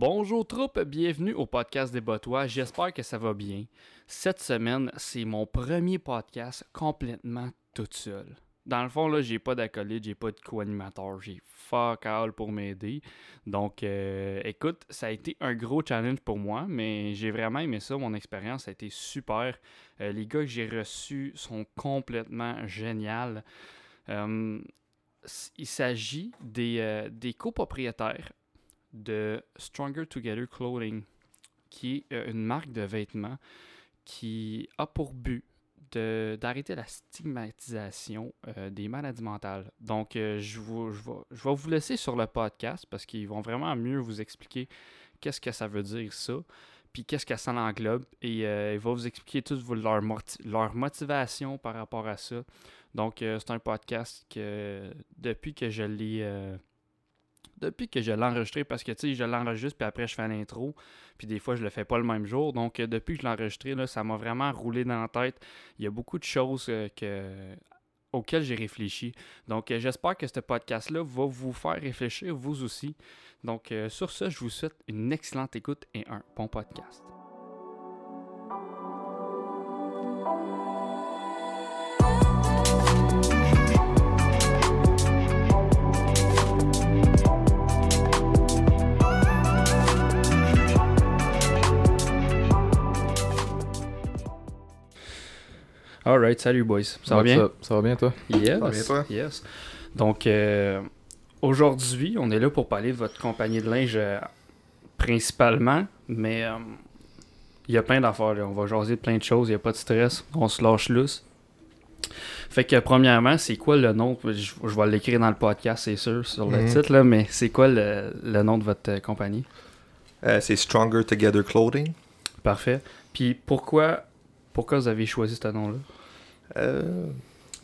Bonjour troupe, bienvenue au podcast des Botois. J'espère que ça va bien. Cette semaine, c'est mon premier podcast complètement toute seule. Dans le fond, là, j'ai pas d'acolyte, j'ai pas de co-animateur, j'ai fuck all pour m'aider. Donc, euh, écoute, ça a été un gros challenge pour moi, mais j'ai vraiment aimé ça. Mon expérience a été super. Euh, les gars que j'ai reçus sont complètement géniaux. Euh, il s'agit des copropriétaires de Stronger Together Clothing, qui est euh, une marque de vêtements qui a pour but d'arrêter la stigmatisation euh, des maladies mentales. Donc, euh, je, vous- je, vais, je vais vous laisser sur le podcast parce qu'ils vont vraiment mieux vous expliquer qu'est-ce que ça veut dire ça, puis qu'est-ce que ça englobe, et euh, il va vous expliquer vos- leur, morti- leur motivation par rapport à ça. Donc, c'est un podcast que depuis que je l'ai. Depuis que je l'ai enregistré, parce que tu sais, je l'enregistre, puis après je fais l'intro, puis des fois je le fais pas le même jour. Donc, euh, depuis que je l'ai enregistré, là, ça m'a vraiment roulé dans la tête. Il y a beaucoup de choses euh, que, auxquelles j'ai réfléchi. Donc, euh, j'espère que ce podcast-là va vous faire réfléchir, vous aussi. Donc, euh, sur ce, je vous souhaite une excellente écoute et un bon podcast. Alright, salut boys. Ça va bien? up? Ça va bien, toi? Yes. va bien, toi? Yes. Donc, euh, aujourd'hui, on est là pour parler de votre compagnie de linge euh, principalement, mais euh, il y a plein d'affaires. là. On va jaser de plein de choses, il n'y a pas de stress, on se lâche lousse. Fait que, premièrement, c'est quoi le nom? Je, je vais l'écrire dans le podcast, c'est sûr, sur le Mhm. titre, là, mais c'est quoi le, le nom de votre euh, compagnie? Euh, c'est Stronger Together Clothing. Parfait. Puis, pourquoi, pourquoi vous avez choisi ce nom-là? Euh,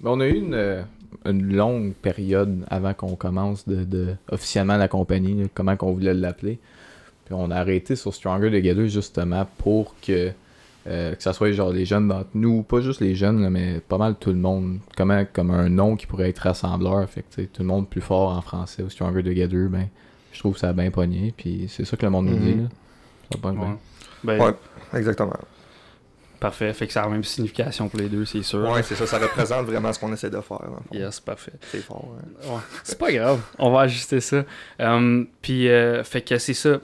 Ben, on a eu une, euh, une longue période avant qu'on commence de, de- officiellement la compagnie, comment qu'on voulait l'appeler. Puis on a arrêté sur Stronger Together justement pour que, euh, que ça soit genre les jeunes d'entre nous, pas juste les jeunes, là, mais pas mal tout le monde. Comment, comme un nom qui pourrait être rassembleur. Fait que tu sais, tout le monde plus fort en français ou Stronger Together, ben je trouve ça a bien pogné. Puis c'est ça que le monde nous dit. Mhm. Là. Ça pogne bien. Ouais. Ben, Ouais. exactement. Parfait. Fait que ça a la même signification pour les deux, c'est sûr. Ouais, c'est ça, ça représente vraiment ce qu'on essaie de faire. Yes, parfait. C'est fort. hein. Ouais. C'est pas grave. On va ajuster ça. Um, Puis, euh, fait que c'est ça.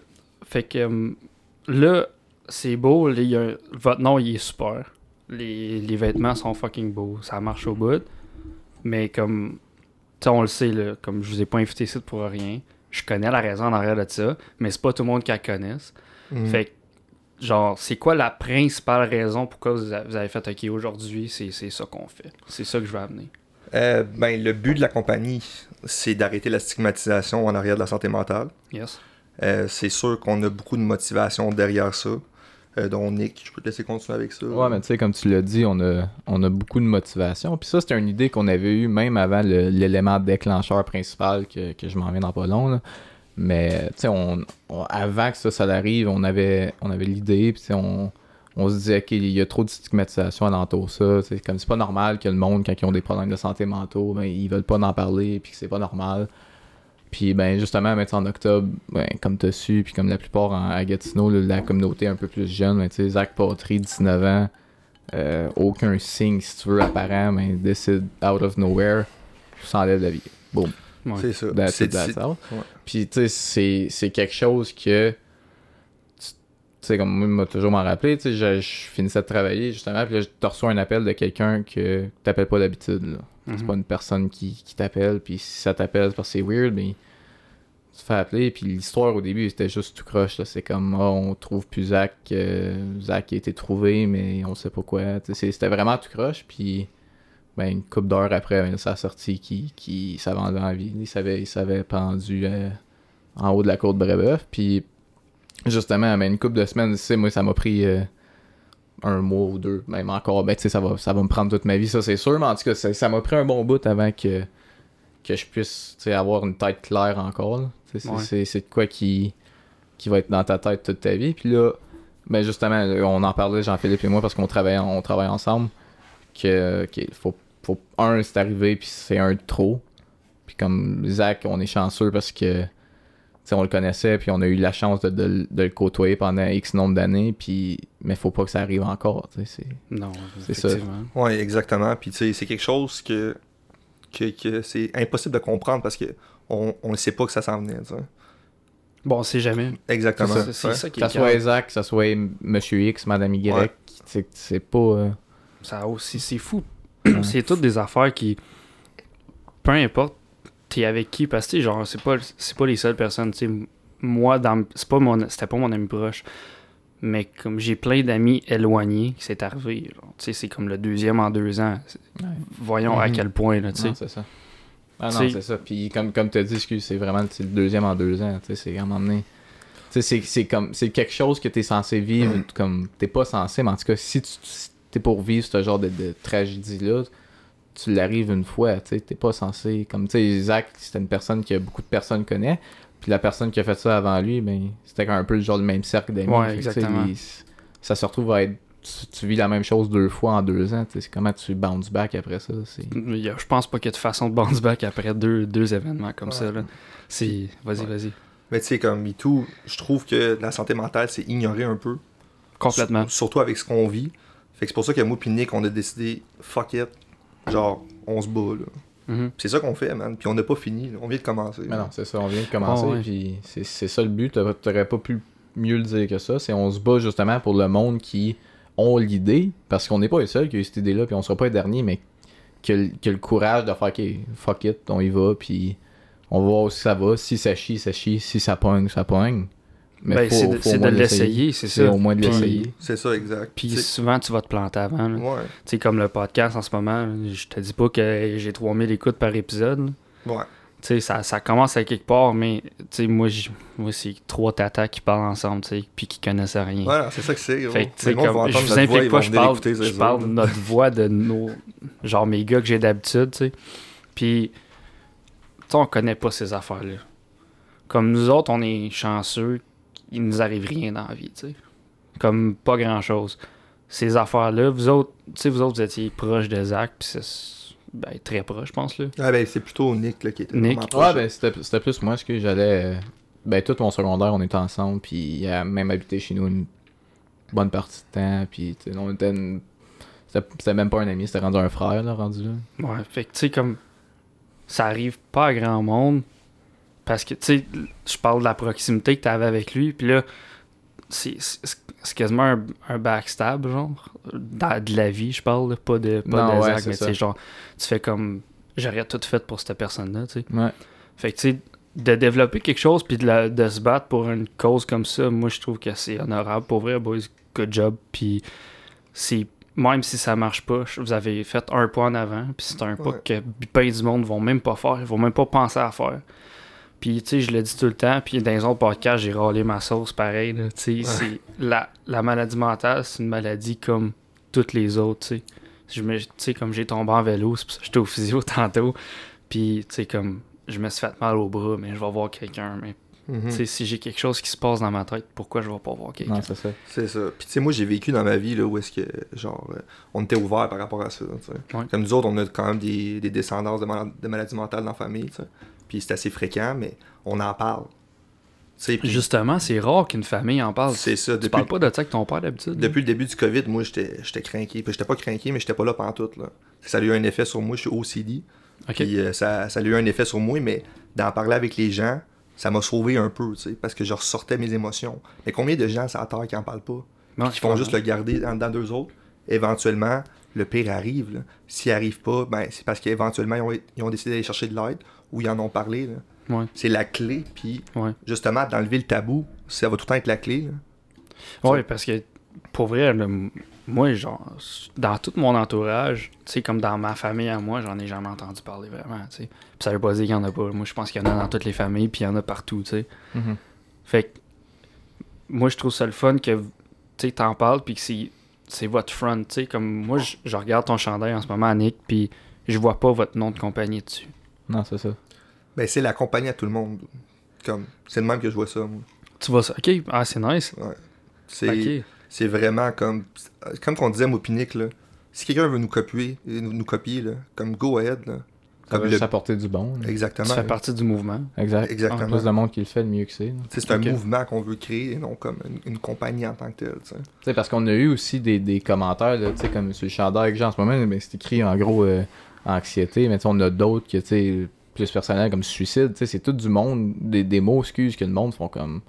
Fait que um, là, c'est beau. là, il y a- votre nom, il est super. Les, les vêtements sont fucking beaux. Ça marche au bout. Mais comme, tu sais, on le sait, là, comme je vous ai pas invité ici pour rien. Je connais la raison en arrière de ça. Mais c'est pas tout le monde qui la connaisse. Mhm. Fait que, genre, c'est quoi la principale raison pourquoi vous a- vous avez fait, OK, aujourd'hui, c'est c'est ça qu'on fait. C'est ça que je veux amener. Euh, ben, le but de la compagnie, c'est d'arrêter la stigmatisation en arrière de la santé mentale. Yes. Euh, c'est sûr qu'on a beaucoup de motivation derrière ça. Euh, donc, Nick, je peux te laisser continuer avec ça? Ouais, mais tu sais, comme tu l'as dit, on a, on a beaucoup de motivation. Puis ça, c'était une idée qu'on avait eue même avant l'élément déclencheur principal que, que je m'en viens dans pas long. là. Mais tu sais, on, on- avant que ça, ça arrive, on avait, on avait l'idée. Puis tu sais, on, on se disait qu'il y a trop de stigmatisation alentour de ça. C'est comme c'est pas normal que le monde, quand ils ont des problèmes de santé mentaux, ben, ils veulent pas en parler. Puis que c'est pas normal. Puis ben justement, ben, en octobre, ben, comme tu as su, puis comme la plupart en, à Gatineau, la communauté un peu plus jeune, ben, tu sais, Zach Patry, 19 ans, euh, aucun signe, si tu veux, apparent, mais décide out of nowhere, s'enlève la vie. Boum. Ouais. C'est ça. That's C'est it, that's c'est- all. ouais. Puis, tu sais, c'est- quelque chose que. Tu sais, comme moi, m'a toujours m'en rappelé, tu sais, je, je finissais de travailler, justement, puis là, je reçois un appel de quelqu'un que t'appelles pas d'habitude, là. C'est Mhm. pas une personne qui, qui t'appelle, puis si ça t'appelle, c'est parce que c'est weird, mais tu te fais appeler, puis l'histoire au début, c'était juste tout croche, là. C'est comme, ah, on trouve plus Zach, euh, Zach a été trouvé, mais on sait pas quoi. Tu sais, c'est- c'était vraiment tout croche, puis ben, une couple d'heures après, ben, ça a sorti qui, qui s'avait enlevé en vie. Il s'avait, il s'avait pendu euh, en haut de la côte Brébeuf, puis justement, ben, une couple de semaines, tu sais, moi, ça m'a pris... euh, un mois ou deux, même encore, ben tu sais, ça va, ça va me prendre toute ma vie, ça c'est sûr, mais en tout cas, ça ça m'a pris un bon bout avant que, que je puisse avoir une tête claire encore. C'est, Ouais. c'est, de quoi qui, qui va être dans ta tête toute ta vie. Puis là, ben justement, on en parlait, Jean-Philippe et moi, parce qu'on travaille, on travaille ensemble, que, qu'il faut, faut, un, c'est arrivé, puis c'est un de trop. Puis comme Zach, on est chanceux parce que sais, on le connaissait, puis on a eu la chance de, de- de le côtoyer pendant X nombre d'années, puis mais faut pas que ça arrive encore. tu sais, c'est- Non, C'est ça. effectivement. Ouais, exactement. Puis tu sais, c'est quelque chose que, que, que c'est impossible de comprendre parce que on on ne sait pas que ça s'en venait. Bon, on sait jamais. Exactement. C'est c'est Ouais. ça qui Que est ça soit. Isaac, que ça soit Monsieur X, Madame Y, Ouais. c'est c'est pas. euh, Ça aussi, c'est fou. C'est toutes des affaires qui. Peu importe, t'es avec qui, parce que, genre, c'est pas, c'est pas les seules personnes, tu sais. Moi, dans, c'est pas mon, c'était pas mon ami proche, mais comme j'ai plein d'amis éloignés qui s'est arrivé, genre, tu sais, c'est comme le deuxième en deux ans. Ouais. Voyons à Mhm. quel point, là, tu sais. Non, c'est ça. Ah non, C'est- c'est ça. Puis comme, comme tu as dit, c'est vraiment c'est le deuxième en deux ans. Tu sais, c'est à un moment donné. Tu sais, c'est- c'est comme c'est quelque chose que tu es censé vivre comme t'es pas censé, mais en tout cas, si tu si t'es pour vivre ce genre de, de tragédie-là, tu l'arrives une fois, tu sais, t'es pas censé. Comme tu sais, Isaac, c'était une personne que beaucoup de personnes connaissent. Puis la personne qui a fait ça avant lui, ben, c'était un peu le genre le même cercle d'amis. Ouais, exactement. les- ça se retrouve à être. Tu, tu vis la même chose deux fois en deux ans. C'est comment tu bounce back après ça. Je pense pas qu'il y a de façon de bounce back après deux, deux événements comme ça, Ouais. Vas-y, Ouais. vas-y. Mais tu sais, comme MeToo, je trouve que la santé mentale, c'est ignoré un peu. Complètement. Sur- surtout avec ce qu'on vit. Fait que c'est pour ça que moi et Nick, on a décidé, fuck it. Genre, on se bat, là. Mhm. C'est ça qu'on fait, man. Puis on n'a pas fini, là. on vient de commencer. Mais non, c'est ça, on vient de commencer, Ah ouais. puis c'est c'est ça le but. T'aurais t'aurais pas pu mieux le dire que ça. C'est on se bat justement pour le monde qui ont l'idée, parce qu'on n'est pas les seuls qui a eu cette idée-là, puis on sera pas les derniers, mais que, le- que le courage de faire, ok, fuck it, on y va, puis on va voir où ça va. Si ça chie, ça chie. Si ça pogne, ça pogne. Mais Ben, faut- c'est de, de l'essayer, c'est ça. au moins de l'essayer. C'est ça, exact. Puis souvent, tu vas te planter avant. Ouais. Tu sais, comme le podcast en ce moment, je te dis pas que j'ai 3000 écoutes par épisode. là. Ouais. Tu sais, ça, ça commence à quelque part, mais tu sais, moi, j- moi c'est trois tatas qui parlent ensemble, tu sais, puis qui connaissent rien. Ouais, non, c'est ça que c'est. Fait que, tu comme, je vous implique pas, je parle, je parle de notre voix, de nos. Genre mes gars que j'ai d'habitude, tu sais. Puis, tu on connaît pas ces affaires-là. Comme nous autres, on est chanceux, il nous arrive rien dans la vie, tu sais. Comme pas grand-chose. Ces affaires-là, vous autres, tu sais, vous autres, vous étiez proches de Zach, puis c'est. Ben, très proche, je pense, là. Ah ben, c'est plutôt Nick là, qui était Nick. vraiment proche. Ouais, ben c'était c'était plus moi, ce que j'allais. euh, Ben, tout mon secondaire, on était ensemble, puis il a même habité chez nous une bonne partie de temps, puis tu sais, on était une- C'était c'était même pas un ami, c'était rendu un frère, là, rendu là. Ouais, fait que tu sais, comme ça arrive pas à grand monde parce que tu sais, je parle de la proximité que t'avais avec lui, puis là, c'est quasiment un, un backstab, genre, dans- de la vie, je parle, pas de, pas Non, de ouais, Zach, c'est mais tu sais, genre, tu fais comme j'aurais tout fait pour cette personne-là, tu sais. Ouais. Fait que tu sais, de développer quelque chose puis de, la- de se battre pour une cause comme ça, moi je trouve que c'est honorable. Pour vrai, boys, good job. Puis c'est même si ça marche pas, vous avez fait un pas en avant. Puis c'est un pas Ouais. que plein du monde vont même pas faire, ils vont même pas penser à faire. Puis tu sais, je le dis tout le temps. Puis dans les autres podcasts, j'ai râlé ma sauce pareil. là. Tu sais, c'est la, la maladie mentale, c'est une maladie comme toutes les autres. Tu sais, je me, comme j'ai tombé en vélo, c'est pour ça que j'étais au physio tantôt. Puis tu sais, comme je me suis fait mal au bras, mais je vais voir quelqu'un. Mais tu sais, si j'ai quelque chose qui se passe dans ma tête, pourquoi je vais pas voir quelqu'un? C'est ça. C'est ça. Puis tu sais, moi j'ai vécu dans ma vie là où est-ce que genre euh, on était ouvert par rapport à ça. tu sais. Ouais. Comme nous autres, on a quand même des, des descendances de, mal- de maladies mentales dans la famille. tu sais. Puis c'est assez fréquent, mais on en parle. Puis Justement, c'est rare qu'une famille en parle. c'est ça. Tu parles pas de ça avec ton père d'habitude? depuis le début du COVID, moi j'étais craqué. Puis j'étais pas craqué, mais j'étais pas là pendant tout. Là. Ça a eu un effet sur moi, je suis OCD. Ok. Puis euh, ça, ça a eu un effet sur moi, mais d'en parler avec les gens, ça m'a sauvé un peu, tu sais, parce que je ressortais mes émotions. Mais combien de gens la terre qui en parlent pas? Qui font juste le garder en dedans d'eux autres? Éventuellement, le pire arrive. là. S'il arrive pas, ben, c'est parce qu'éventuellement, ils ont, ils ont décidé d'aller chercher de l'aide ou ils en ont parlé. là. Ouais. C'est la clé, puis Ouais. justement, d'enlever le tabou, ça va tout le temps être la clé. Ouais, parce que pour vrai, moi, genre, dans tout mon entourage, tu sais, comme dans ma famille à moi, j'en ai jamais entendu parler vraiment, tu sais. Puis ça veut pas dire qu'il y en a pas. Moi, je pense qu'il y en a dans toutes les familles, puis il y en a partout, tu sais. Mhm. Fait que, moi, je trouve ça le fun que, tu sais, t'en parles, puis que c'est, c'est votre front, tu sais. Comme moi, je, je regarde ton chandail en ce moment, Nick, puis je vois pas votre nom de compagnie dessus. Non, c'est ça. Ben, c'est la compagnie à tout le monde. Comme, c'est le même que je vois ça, moi. Tu vois ça? Ok, ah, c'est nice. C'est... Ok. C'est vraiment comme. Comme qu'on disait, Mopinique, là. Si quelqu'un veut nous copier, nous, nous copier, là, comme go ahead, là. Comme le... du bon. là. Exactement. Tu fais partie du mouvement. Exact. Exactement. Plus de monde qui le fait, le mieux que c'est. C'est un mouvement qu'on veut créer, et non comme une, une compagnie en tant que telle. tu sais. Tu sais, parce qu'on a eu aussi des, des commentaires, là, tu sais, comme sur le chandail que j'ai en ce moment, ben, c'est écrit en gros euh, anxiété, mais on a d'autres que, tu sais, plus personnels comme suicide, tu sais, c'est tout du monde, des, des mots excuses que le monde font comme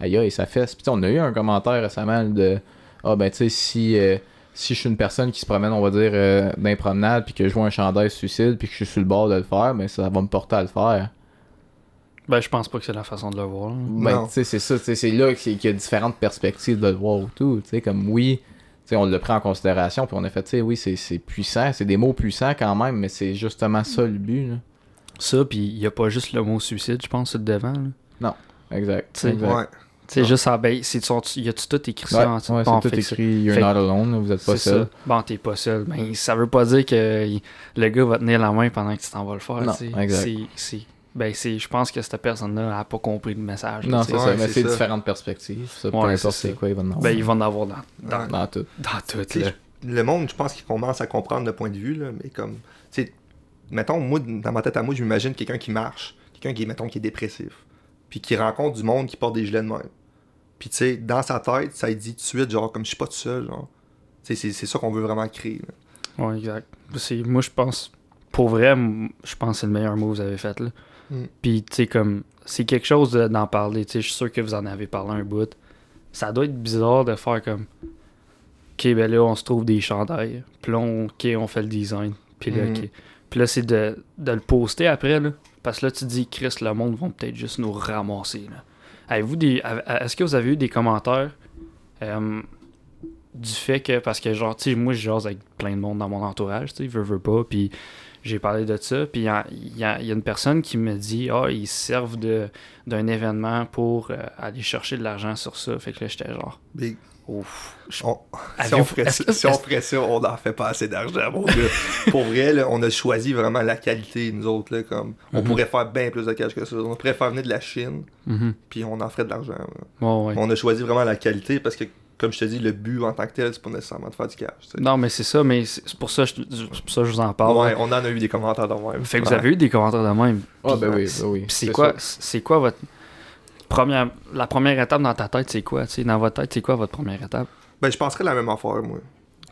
aïe aïe, ça fesse. Puis on a eu un commentaire récemment de ah ben tu sais, si, euh, si je suis une personne qui se promène, on va dire, euh, dans les promenades, puis que je vois un chandail suicide, puis que je suis sur le bord de le faire, ben ça va me porter à le faire. Ben, je pense pas que c'est la façon de le voir. là. Ben, Non. tu sais, c'est ça, tu sais, c'est là qu'il qu'il y a différentes perspectives de le voir ou tout, tu sais, comme oui, tu sais, on le prend en considération, puis on a fait, tu sais, oui, c'est c'est puissant, c'est des mots puissants quand même, mais c'est justement ça le but, là. Ça, puis il y a pas juste le mot suicide, je pense, sur le devant. là. Exact. Tu sais, exact. Ouais. Sais, Ah. juste en ben, c'est son- y a-tu tout écrit Ouais, ça en ouais, bon, c'est fait tout ça- écrit, you're fait- not alone, vous êtes pas C'est seul. ça. Bon, t'es pas seul. Mais ça veut pas dire que le gars va tenir la main pendant que tu t'en vas le faire. Non, exact. C'est- c'est- Ben, c'est, je pense que cette personne-là a pas compris le message. là, Non, c'est Ouais, ça, mais c'est c'est ça. différentes perspectives. Ça, peu Ouais, importe c'est c'est quoi, il va en avoir. Ben, ils vont en avoir dans, dans, Ouais. Dans tout. dans tout. Là. Le monde, je pense qu'il commence à comprendre le point de vue, là, mais comme, tu sais, mettons, moi, dans ma tête à moi, je m'imagine quelqu'un qui marche, quelqu'un qui, est, mettons, qui est dépressif, puis qui rencontre du monde qui porte des gilets de même. Puis, tu sais, dans sa tête, ça lui dit tout de suite, genre, comme je suis pas tout seul, genre. C'est- c'est ça qu'on veut vraiment créer. là. Ouais, exact. C'est, moi, je pense, pour vrai, je pense que c'est le meilleur mot que vous avez fait. Là. Mm. Puis, tu sais, comme, c'est quelque chose de- d'en parler. Tu sais, je suis sûr que vous en avez parlé un bout. Ça doit être bizarre de faire comme, OK, ben là, on se trouve des chandails. Puis là, on, OK, on fait le design. Puis là, Mhm. OK. Puis là, c'est de, de le poster après, là. Parce que là, tu te dis, Chris, le monde vont peut-être juste nous ramasser, là. Avez-vous des... Est-ce que vous avez eu des commentaires euh, du fait que... Parce que, genre, tu sais, moi, je jase avec plein de monde dans mon entourage, tu sais, veux, veux pas, puis j'ai parlé de ça, puis il y a, une personne qui me dit, ah, ils servent d'un événement pour euh, aller chercher de l'argent sur ça. Fait que là, j'étais genre. Ouf. Je- On- si, on ferait, est-ce que- si on ferait ça, on n'en fait pas assez d'argent, mon gars. Pour vrai, là, on a choisi vraiment la qualité, nous autres. Là, comme, On Mhm. pourrait faire bien plus de cash que ça. On pourrait faire venir de la Chine, Mhm. puis on en ferait de l'argent. Ouais. On a choisi vraiment la qualité parce que, comme je te dis, le but en tant que tel, c'est pas nécessairement de faire du cash. Non, mais c'est ça, mais c'est pour ça, je- pour ça que je vous en parle. ouais, on en a eu des commentaires de même. Fait que vous avez eu des commentaires de même. Ah, Puis- ben oui, ben quoi, c'est quoi votre première, la première étape dans ta tête, c'est quoi, dans votre tête, c'est quoi votre première étape? Ben, je penserais la même affaire, moi.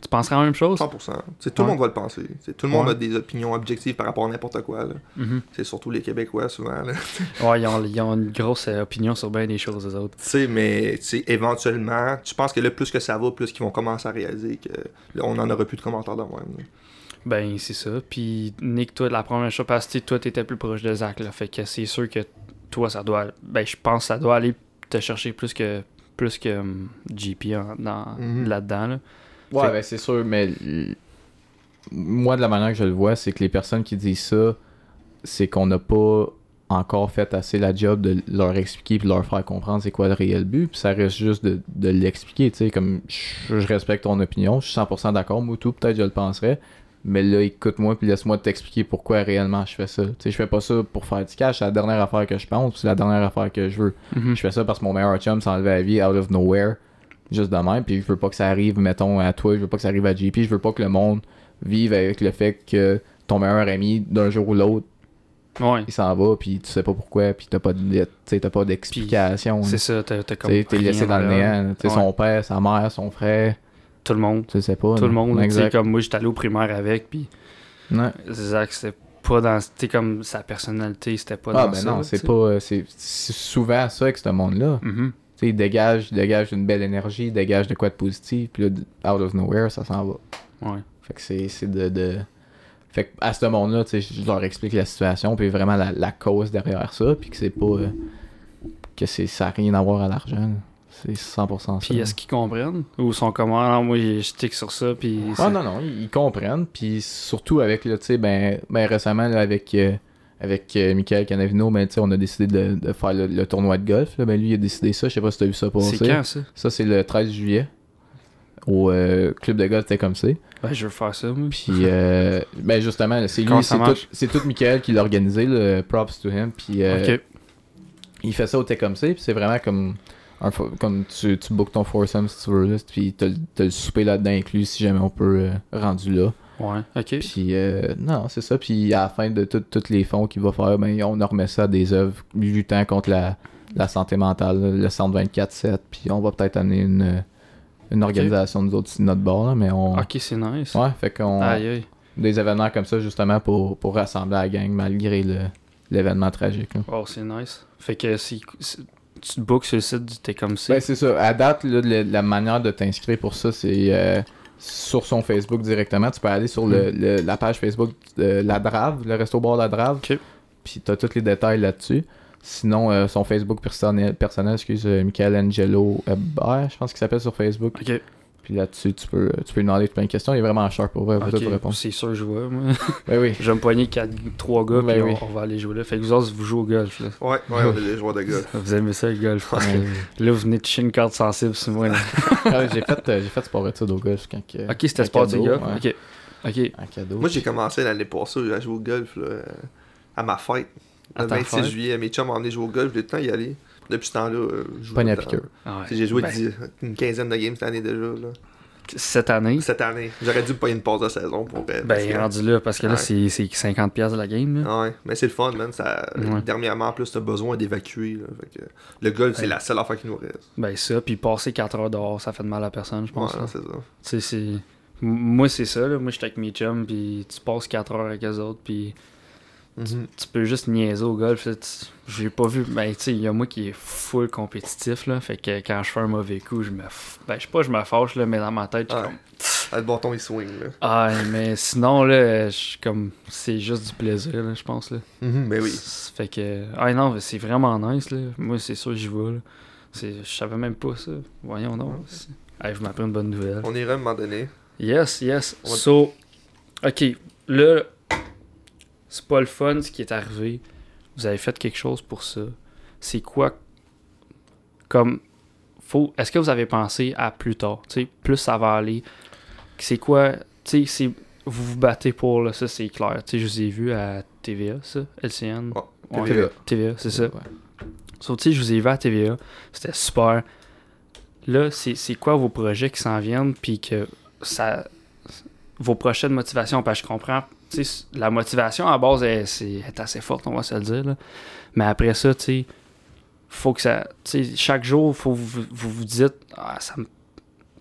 Tu penserais la même chose? 100%. Tu sais, tout le Ouais. monde va le penser. Tout le monde Ouais. a des opinions objectives par rapport à n'importe quoi. Mhm. C'est surtout les Québécois, souvent. là. Ouais, ils ont, ils ont une grosse euh, opinion sur bien des choses, les autres. Tu sais, mais tu sais, éventuellement, tu penses que là, plus que ça va, plus qu'ils vont commencer à réaliser que là, on n'en aura plus de commentaires de même. là. Ben, c'est ça. Puis, Nick, toi, la première chose, parce que toi, t'étais plus proche de Zach, là. Fait que c'est sûr que toi, ça doit. Ben, je pense que ça doit aller te chercher plus que plus que hum, JP en- dans, Mhm. là-dedans, là. Ouais, Fait- ben c'est sûr, mais moi, de la manière que je le vois, c'est que les personnes qui disent ça, c'est qu'on n'a pas encore fait assez la job de leur expliquer puis de leur faire comprendre c'est quoi le réel but, puis ça reste juste de, de l'expliquer, tu sais, comme je, je respecte ton opinion, je suis 100% d'accord, moi tout, peut-être je le penserais, mais là, écoute-moi puis laisse-moi t'expliquer pourquoi réellement je fais ça. Tu sais, je fais pas ça pour faire du cash, c'est la dernière affaire que je pense, c'est la dernière affaire que je veux. Mhm. Je fais ça parce que mon meilleur chum s'est enlevé la vie out of nowhere, juste de même. Puis je veux pas que ça arrive, mettons, à toi, je veux pas que ça arrive à JP, je veux pas que le monde vive avec le fait que ton meilleur ami, d'un jour ou l'autre, Ouais. il s'en va, puis tu sais pas pourquoi, puis t'as pas de- tu sais, t'as pas d'explication. C'est ça, t'as comme. T'es laissé dans le néant. Ouais. Son père, sa mère, son frère, Tout le monde. tu sais pas. Tout le monde. Exact. comme moi, j'étais allé au primaire avec, puis Ouais. Zach, c'était pas dans. C'était comme sa personnalité, c'était pas Ah dans ben ça. non, c'est pas. euh, C'est c'est souvent ça avec ce monde-là. Mhm. Tu sais, il dégage, il dégage une belle énergie, il dégage de quoi de positif, puis là, out of nowhere, ça s'en va. Ouais. Fait que c'est c'est de, de. Fait que à ce monde-là, tu sais, je leur explique la situation, puis vraiment la, la cause derrière ça, puis que c'est pas. euh, que c'est ça n'a rien à voir à l'argent. C'est 100% ça. Puis est-ce qu'ils comprennent? Ou sont comme Ah moi je tic sur ça, puis. Ah non, non, ils, comprennent, puis surtout avec, là, tu sais, ben, ben récemment, là, avec. euh, avec euh, Michael Canavino, ben, tu sais, on a décidé de, de faire le, le tournoi de golf. Là. Ben, lui, il a décidé ça. Je sais pas si tu as vu ça passer. C'est quand ça? Ça, c'est le 13 juillet. Au euh, club de golf, c'était comme ça. Ben, je veux faire ça, moi. Puis, ben justement, c'est lui, c'est tout, tout Michael qui l'a organisé, le props to him. Puis, Ok. il fait ça au ça, puis c'est vraiment comme, un, comme tu, tu bookes ton foursome si tu veux, puis t'as, le- t'as le souper là-dedans inclus si jamais on peut, euh, rendu là. Ouais, ok. Puis, euh, non, c'est ça. Puis, à la fin de tous les fonds qu'il va faire, ben, on remet ça à des œuvres luttant contre la, la santé mentale, le centre 24-7. Puis, on va peut-être amener une, une organisation, nous autres, sur notre bord, là, mais on. Ok, c'est nice. Ouais, fait qu'on. Aïe, aïe. Des événements comme ça, justement, pour, pour rassembler la gang, malgré le- l'événement tragique. là. Oh, c'est nice. Fait que si si tu te bookes sur le site du T'es comme ça. Ben, c'est ça. À date, là, la manière de t'inscrire pour ça, c'est euh, sur son Facebook directement. Tu peux aller sur le- le- la page Facebook de La Drave, le resto bar La Drave. Puis tu as tous les détails là-dessus. Sinon, euh, son Facebook personnel, personnel excuse, euh, Michael Angelo Hébert, je pense qu'il s'appelle sur Facebook. ok. Puis là-dessus, tu peux, tu peux lui demander plein de questions. Il est vraiment sharp pour vrai, il va Ok, tout te répondre. C'est sûr, je vois. Moi. Ben oui. je vais me poigner 4, 3 gars, Ben puis oui. on, on va aller jouer là. Fait que vous autres, vous jouez au golf. Là. Ouais, ouais, on est des joueurs de golf. Vous aimez ça, le golf. Ouais. Là, vous venez de toucher une carte sensible sur moi. Là. Ah, j'ai fait, euh, j'ai fait sport études au golf quand Ok, c'était un sport cadeau, du golf. ouais. Ok. Ok. Un cadeau. Moi, j'ai commencé l'année passée à jouer au golf là, à ma fête. À Le ta 26 fête? juillet, mes chums m'ont emmené jouer au golf, j'ai le temps d'y aller. Depuis ce temps-là, euh, je joue. Pogné à piqueur. Ah ouais. J'ai joué Ben, dix- une quinzaine de games cette année déjà. Là. Cette année, Cette année. J'aurais dû payer une pause de saison pour. euh, ben que- rendu là, parce que là, Ouais. c'est c'est 50$ piastres de la game. Là. Ouais, mais c'est le fun, man. Ça... Ouais. Dernièrement, en plus, t'as besoin d'évacuer. que Le golf, c'est Ouais. la seule affaire qui nous reste. Ben ça, puis passer 4 heures dehors, ça fait de mal à personne, je Ouais, pense. là. c'est ça. Tu sais, c'est. M- Moi, c'est ça, là. Moi, j'étais avec mes chums, puis tu passes 4 heures avec eux autres, puis Tu peux juste niaiser au golf. J'ai pas vu. Ben, tu sais, il y a moi qui est full compétitif, là. Fait que quand je fais un mauvais coup, je me. f- Ben, je sais pas, je me fâche, là, mais dans ma tête, je suis Ouais. comme. Ah, le bâton, il swing. Là. Ah, mais sinon, là, je suis comme. C'est juste du plaisir, là, je pense, là. Mhm, ben oui. C'est- Fait que. Ah, non, c'est vraiment nice, là. Moi, c'est sûr, j'y vais, là. Je savais même pas ça. Voyons donc. c'est- Hey, je m'apprends une bonne nouvelle. On ira à un moment donné. Yes, yes. On So, ok, là, c'est pas le fun ce qui est arrivé. Vous avez fait quelque chose pour ça. C'est quoi? Comme faut est-ce que vous avez pensé à plus tard, tu sais, plus ça va aller. C'est quoi, tu sais, c'est vous vous battez pour là, ça c'est clair. Tu sais, je vous ai vu à TVA ça, LCN. Ouais, Ouais, TVA. TVA, c'est ça. Ouais. So, tu sais, je vous ai vu à TVA, c'était super. Là, c'est quoi vos projets qui s'en viennent, puis que ça. Vos prochaines motivations, parce que je comprends, la motivation à base est, assez forte, on va se le dire, là. Mais après ça, tu faut que ça. Chaque jour, faut vous vous, vous dites, ah, ça me.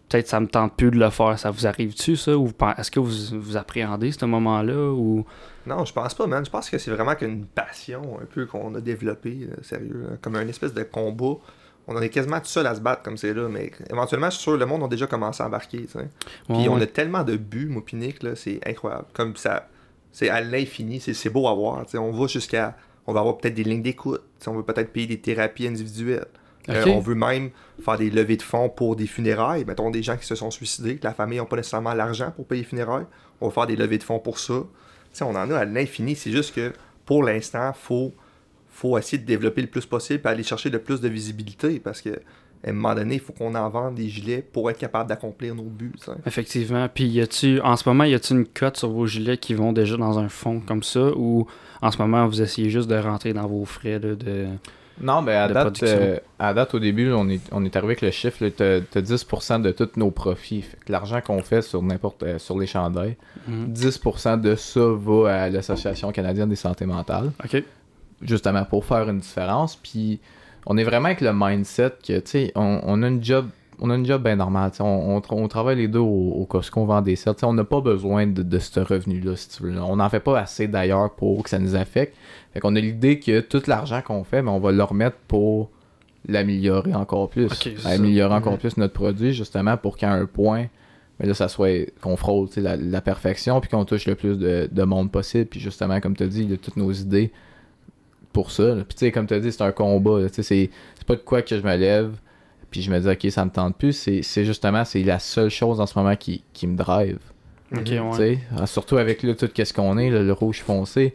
Peut-être ça me tente plus de le faire. Ça vous arrive-tu, ça? Ou est-ce que vous, vous appréhendez ce moment-là? Ou? Non, je pense pas, man. Je pense que c'est vraiment qu'une passion un peu qu'on a développée, là, sérieux. là. Comme un espèce de combat. On en est quasiment tout seul à se battre comme c'est là, mais éventuellement, je suis sûr le monde a déjà commencé à embarquer. Puis Ouais, on ouais. a tellement de buts, moi, c'est incroyable. Comme ça, c'est à l'infini, c'est c'est beau à voir. On va jusqu'à. On va avoir peut-être des lignes d'écoute. On veut peut-être payer des thérapies individuelles. Euh, on veut même faire des levées de fonds pour des funérailles. Mettons des gens qui se sont suicidés, que la famille n'a pas nécessairement l'argent pour payer les funérailles. On va faire des levées de fonds pour ça. On en a à l'infini. C'est juste que pour l'instant, faut faut essayer de développer le plus possible et aller chercher le plus de visibilité parce que à un moment donné, il faut qu'on en vende des gilets pour être capable d'accomplir nos buts. tu. Effectivement. Puis y a-tu en ce moment y a-tu une cote sur vos gilets qui vont déjà dans un fond comme ça ou en ce moment vous essayez juste de rentrer dans vos frais là, de Non, ben à de date, euh, à date, au début, on est, on est arrivé avec le chiffre, t'as t'as 10% de tous nos profits. Fait que l'argent qu'on fait sur n'importe euh, sur les chandails, Mhm. 10% de ça va à l'Association canadienne des santé mentale, OK. justement pour faire une différence. Puis on est vraiment avec le mindset que, tu sais, on, on a une job. On a une job bien normale. On, on, tra- on travaille les deux au, au Costco, on vend des sets. On n'a pas besoin de, de ce revenu-là, si tu veux. On n'en fait pas assez d'ailleurs pour que ça nous affecte. Fait qu'on a l'idée que tout l'argent qu'on fait, ben, on va le remettre pour l'améliorer encore plus. Ça. améliorer encore Mhm. plus notre produit, justement, pour qu'à un point, mais là, ça soit qu'on frôle la, la perfection, puis qu'on touche le plus de, de monde possible. Puis justement, comme tu as dit, il y a toutes nos idées pour ça. là. Puis tu sais, comme tu as dit, c'est un combat. là. Tu sais, C'est c'est pas de quoi que je me lève, puis je me dis, ok, ça me tente plus. C'est c'est justement, c'est la seule chose en ce moment qui, qui me drive. OK. Tu ouais. sais, ah, Surtout avec là, tout ce qu'on est, là, le rouge foncé.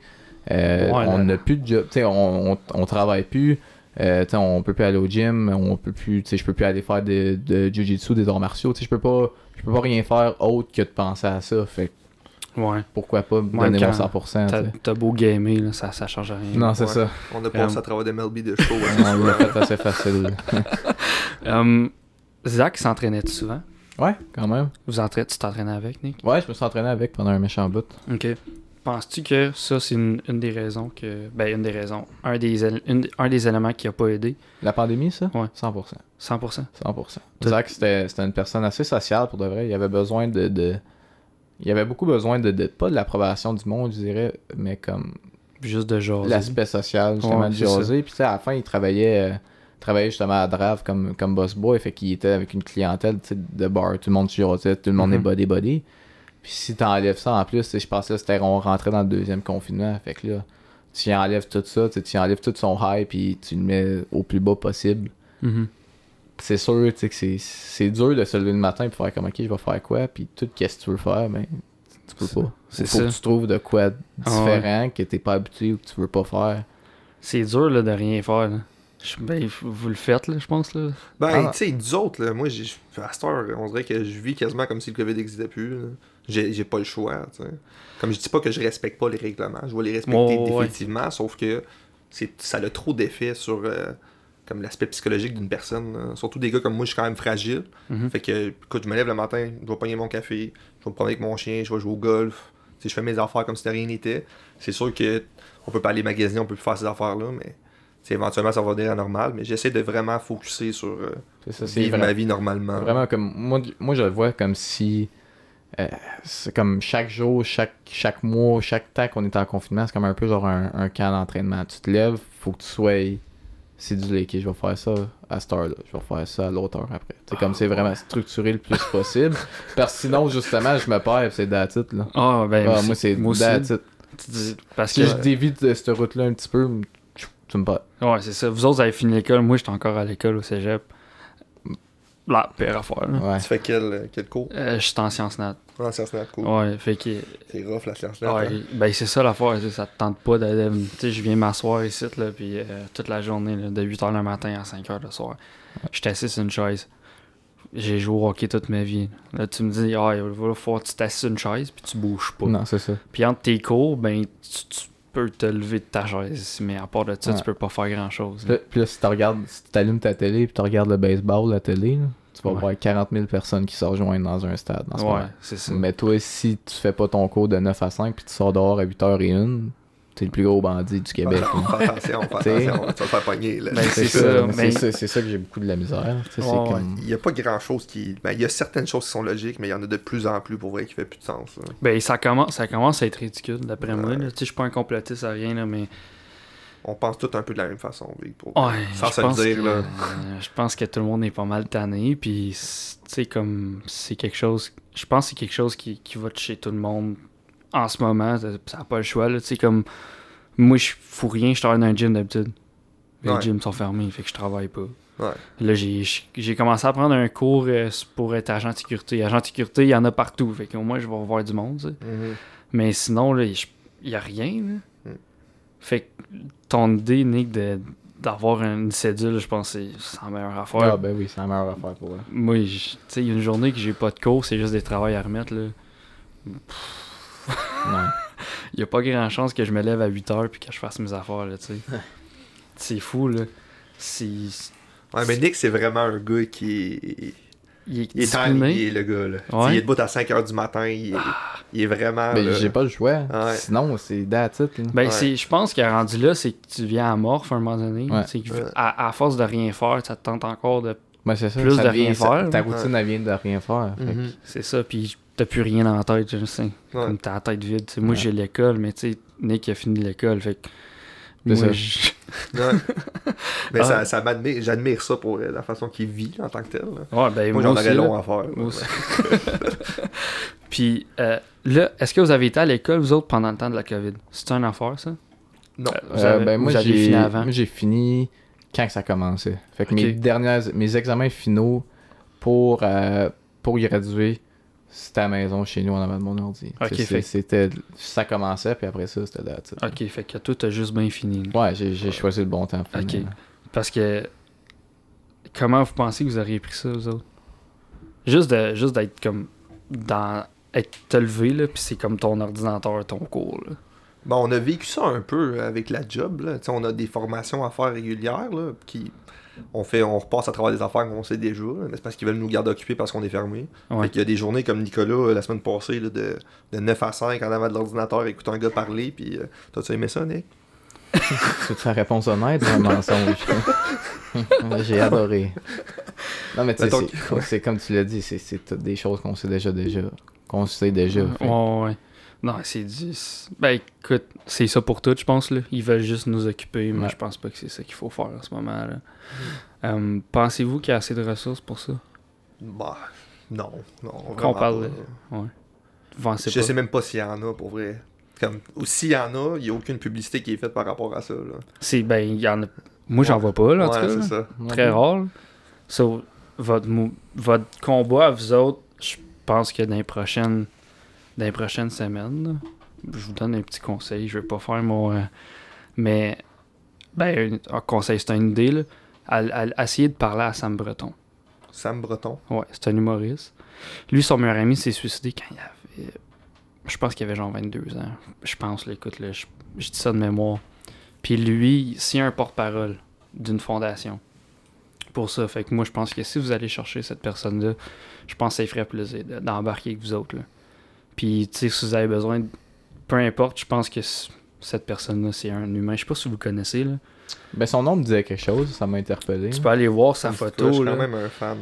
Euh, Ouais, on n'a plus de job. Tu sais, On, on, on travaille plus. Euh, tu sais, on peut plus aller au gym. On peut plus. tu sais, Je peux plus aller faire de, de jiu-jitsu, des arts martiaux. Tu sais, Je peux pas. Je peux pas rien faire autre que de penser à ça. Fait que Ouais. pourquoi pas me donner mon 100%. tu T'as beau gamer, là, ça, ça change rien. Non, c'est Ouais. ça. On a passé Euh, à travers des MLB de show. On l'a fait assez facile. Hum, Zach s'entraînait souvent? Ouais, quand même. Vous entraînez, tu t'entraînais avec, Nick? Ouais, je me suis entraîné avec pendant un méchant bout. Ok. Penses-tu que ça, c'est une, une des raisons que. Ben, une des raisons. Un des, une- un des éléments qui a pas aidé? La pandémie, ça? Ouais. 100%. 100%. 100%. Zach, c'était c'était une personne assez sociale pour de vrai. Il avait besoin de. de... Il avait beaucoup besoin de, de- Pas de l'approbation du monde, je dirais, mais comme Juste de jaser. l'aspect social, justement, Ouais, de jaser. Puis, à la fin, il travaillait, euh, travaillait justement à Drave comme, comme boss boy. Fait qu'il était avec une clientèle, tu sais, de bar. Tout le monde jasait, tout le monde Mhm. est body-body. Puis, si t'enlèves ça en plus, je pensais que c'était on rentrait dans le deuxième confinement. Fait que là, tu y enlèves tout ça, tu y enlèves tout son hype, puis tu le mets au plus bas possible. Mhm. C'est sûr tu sais, que c'est- c'est dur de se lever le matin et faire comme ok je vais faire quoi puis tout qu'est-ce que tu veux faire mais tu peux pas c'est faut ça. que tu trouves de quoi de Ah ouais. différent que t'es pas habitué ou que tu veux pas faire C'est dur là, de rien faire. Là. Je- Ben, vous le faites, là, je pense. Là. Ben, Ah. tu sais, nous autres, là, moi, j'ai, à cette heure, on dirait que je vis quasiment comme si le COVID n'existait plus. J'ai, j'ai pas le choix, tu sais. Comme je dis pas que je respecte pas les règlements, je vais les respecter Ouais, ouais, ouais. définitivement, sauf que c'est, ça a trop d'effet sur euh, comme l'aspect psychologique d'une personne. là. Surtout des gars comme moi, je suis quand même fragile. Mhm. Fait que, écoute, je me lève le matin, je vais pogner mon café, je vais me promener avec mon chien, je vais jouer au golf. Sais, je fais mes affaires comme si de rien n'était. C'est sûr que on peut pas aller magasiner, on peut plus faire ces affaires-là, mais éventuellement ça va devenir anormal. Mais j'essaie de vraiment focuser sur euh, ça vivre ma vie normalement. vraiment comme moi moi je le vois comme si euh, c'est comme chaque jour chaque chaque mois chaque temps qu'on est en confinement c'est comme un peu genre un, un camp d'entraînement tu te lèves faut que tu sois c'est du ok je vais faire ça à cette heure là je vais faire ça à l'autre heure après c'est comme c'est vraiment structuré le plus possible parce que sinon justement je me perds c'est it, là Ah, ben, Ah, moi, c'est dis- Parce Si que. je dévie de cette route-là un petit peu, tu me perds. Ouais, c'est ça. Vous autres, vous avez fini l'école. Moi, j'étais encore à l'école au cégep. La pire affaire. Là. Ouais. Tu fais quel, quel cours? Euh, je suis en sciences nat. En sciences nat, cool. Ouais, fait que. C'est rough la science nat. Ouais, hein? ben c'est ça l'affaire, ça te tente pas d'aller. Tu sais, je viens m'asseoir ici, là, puis euh, toute la journée, là, de 8h le matin à 5h le soir. J'étais assis sur une chaise. J'ai joué au hockey toute ma vie. Là, tu me dis, ah, il va falloir que tu t'assis sur une chaise, puis tu bouges pas. Non, c'est ça. Puis entre tes cours, ben, tu, tu peux te lever de ta chaise, mais à part de ça, Ouais. tu peux pas faire grand chose. Là, puis là, si tu regardes, si tu allumes ta télé et tu regardes le baseball la télé, là, tu vas Ouais. voir 40 000 personnes qui se rejoignent dans un stade. ce Ouais, c'est ça. Mais toi, si tu fais pas ton cours de 9 à 5 puis tu sors dehors à 8h01, t'es le plus gros bandit du Québec. Fais attention, fais attention, tu vas te faire pogner. Ben, c'est ça, ça, mais- c'est ça, c'est ça que j'ai beaucoup de la misère. Comme... Il n'y a pas grand chose qui. Ben, il y a certaines choses qui sont logiques, mais il y en a de plus en plus pour vrai qui fait plus de sens. là. Ben, ça commence, ça commence à être ridicule, d'après moi. Ouais. sais, je suis pas un complotiste à rien, là, mais. On pense tous un peu de la même façon, Vic, pour... Ouais, sans je se le dire. que, Là. euh, je pense que tout le monde est pas mal tanné, puis c- tu sais comme c'est quelque chose, je pense que c'est quelque chose qui, qui va toucher tout le monde en ce moment, ça ça a pas le choix là, tu sais comme moi je fous rien, je travaille dans un gym d'habitude. Les Ouais. gyms sont fermés, fait que je travaille pas. Ouais. Là, j'ai j'ai commencé à prendre un cours euh, pour être agent de sécurité. Agent de sécurité, il y en a partout, fait qu'au moins je vais voir du monde. Mhm. Mais sinon, là, il n'y a rien. Là. Mm. Fait que ton idée, Nick, d'avoir une cédule, je pense que c'est- la meilleure affaire. Ah ben oui, c'est la meilleure affaire pour eux. Moi, tu sais, il y a une journée que j'ai pas de cours, c'est juste des travails à remettre. Là. Non. Il y a pas grand chance que je me lève à 8 heures puis que je fasse mes affaires, là, tu sais. c'est fou, là. C'est... Ouais, mais Nick, c'est vraiment un gars qui est. Il est Il est le gars, là. Ouais. Il est debout à 5h du matin, il est, il est vraiment. Ben j'ai pas le choix. Ouais. Sinon, c'est là. Ben, Ouais. c'est, je pense qu'il est rendu là, c'est que tu viens à morph à un moment donné. À, à force de rien faire, ça te tente encore de. Ben, c'est ça. Plus ça de rien ça- faire, Ta là. routine, elle vient de rien faire. Mhm. C'est ça, puis t'as plus rien dans la tête, je sais. Ouais. Comme t'as la tête vide. Moi, Ouais. j'ai l'école, mais tu sais, Nick a fini l'école, fait que. Moi, ça. je-. Mais Ah. ça, ça m'admire, j'admire ça pour la façon qu'il vit en tant que tel. là. Ouais, ben, Moi, moi, j'en aussi, aurais là. long à faire. Moi aussi. Puis euh, là, est-ce que vous avez été à l'école, vous autres, pendant le temps de la COVID? C'est une affaire, ça? Non. Euh, avez- ben, moi, j'ai fini avant? moi, j'ai fini quand ça commençait. Fait que mes dernières mes examens finaux pour euh, pour graduer, c'était à la maison chez nous en avant de mon ordi. Fait- c'était ça commençait puis après ça c'était it. Ok, fait que toi, t'as juste bien fini. là. Ouais, j'ai j'ai choisi le bon temps. Ok. finalement. Parce que. Comment vous pensez que vous auriez pris ça, vous autres? Juste de juste d'être comme. dans. être te levé, là, puis c'est comme ton ordinateur, ton cours, là. Bon, on a vécu ça un peu avec la job. Là. On a des formations à faire régulières là, qui, on fait on repasse à travers des affaires qu'on sait déjà, mais c'est parce qu'ils veulent nous garder occupés parce qu'on est fermé. Ouais. Fait qu'il y a des journées comme Nicolas euh, la semaine passée là, de, de 9 à 5 en avant de l'ordinateur écouter un gars parler puis euh, t'as-tu aimé ça Nick? C'est ta réponse honnête un mensonge? J'ai adoré. Non, mais tu sais, c'est- c'est comme tu l'as dit, c'est- c'est toutes des choses qu'on sait déjà déjà. Qu'on sait déjà. fait. Ouais, ouais. Non, c'est du. Ben écoute, c'est ça pour tout, je pense. Là. Ils veulent juste nous occuper, mais Ouais. je pense pas que c'est ça qu'il faut faire en ce moment. là. Euh, Pensez-vous qu'il y a assez de ressources pour ça? Bah non, non. Qu'on parle pas. pensez Je pas sais même pas s'il y en a pour vrai. Comme, ou s'il y en a, il n'y a aucune publicité qui est faite par rapport à ça. Là. C'est ben il y en a. Moi j'en Ouais. vois pas là, en tout ouais, cas. ça. Très rare. So, votre, mou- votre combat à vous autres, je pense que dans les prochaines, dans les prochaines semaines, je vous donne un petit conseil. Je vais pas faire mon. euh, mais, ben, un, un conseil, c'est une idée. Là, à, à- essayer de parler à Sam Breton. Sam Breton? Ouais, c'est un humoriste. Lui, son meilleur ami s'est suicidé quand il avait. Je pense qu'il avait genre 22 ans. Je pense, là, écoute, là, je, je dis ça de mémoire. Puis lui, a un porte-parole d'une fondation pour ça, fait que moi, je pense que si vous allez chercher cette personne-là, je pense que ça lui ferait plaisir de- d'embarquer avec vous autres. Là. Puis, tu sais, si vous avez besoin, de- peu importe, je pense que cette personne-là, c'est un humain. Je sais pas si vous le connaissez, là. Ben, son nom me disait quelque chose, ça m'a interpellé. Tu peux aller voir sa Je suis photo, quand même un fan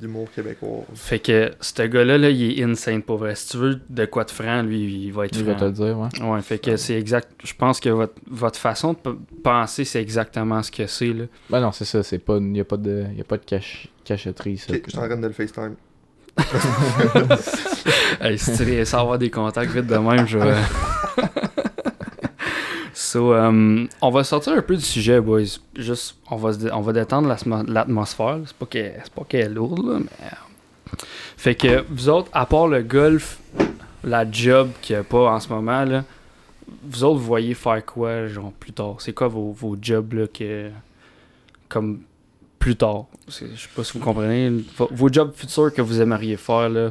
d'humour québécois. Fait que ce gars-là, là, il est insane pour vrai. Si tu veux de quoi de franc, lui, il va être Je vais te franc. le dire, ouais. Ouais, fait que c'est exact. Je pense que votre, votre façon de penser, c'est exactement ce que c'est, là. Ben non, c'est ça, c'est pas. Y a pas de. Y a pas de cache- ça. Ok, je suis en train de le FaceTime. hey, si tu avoir des contacts vite de même, je vais. so, um, on va sortir un peu du sujet, boys. Juste, on va, on va détendre l'atmosphère. C'est pas qu'elle est lourde, là, mais. Fait que vous autres, à part le golf, la job qu'il n'y a pas en ce moment, là, vous autres, vous voyez faire quoi, genre, plus tard? C'est quoi vos, vos jobs, là, que. Comme plus tard? Je sais pas si vous comprenez. Vos, jobs futurs que vous aimeriez faire, là.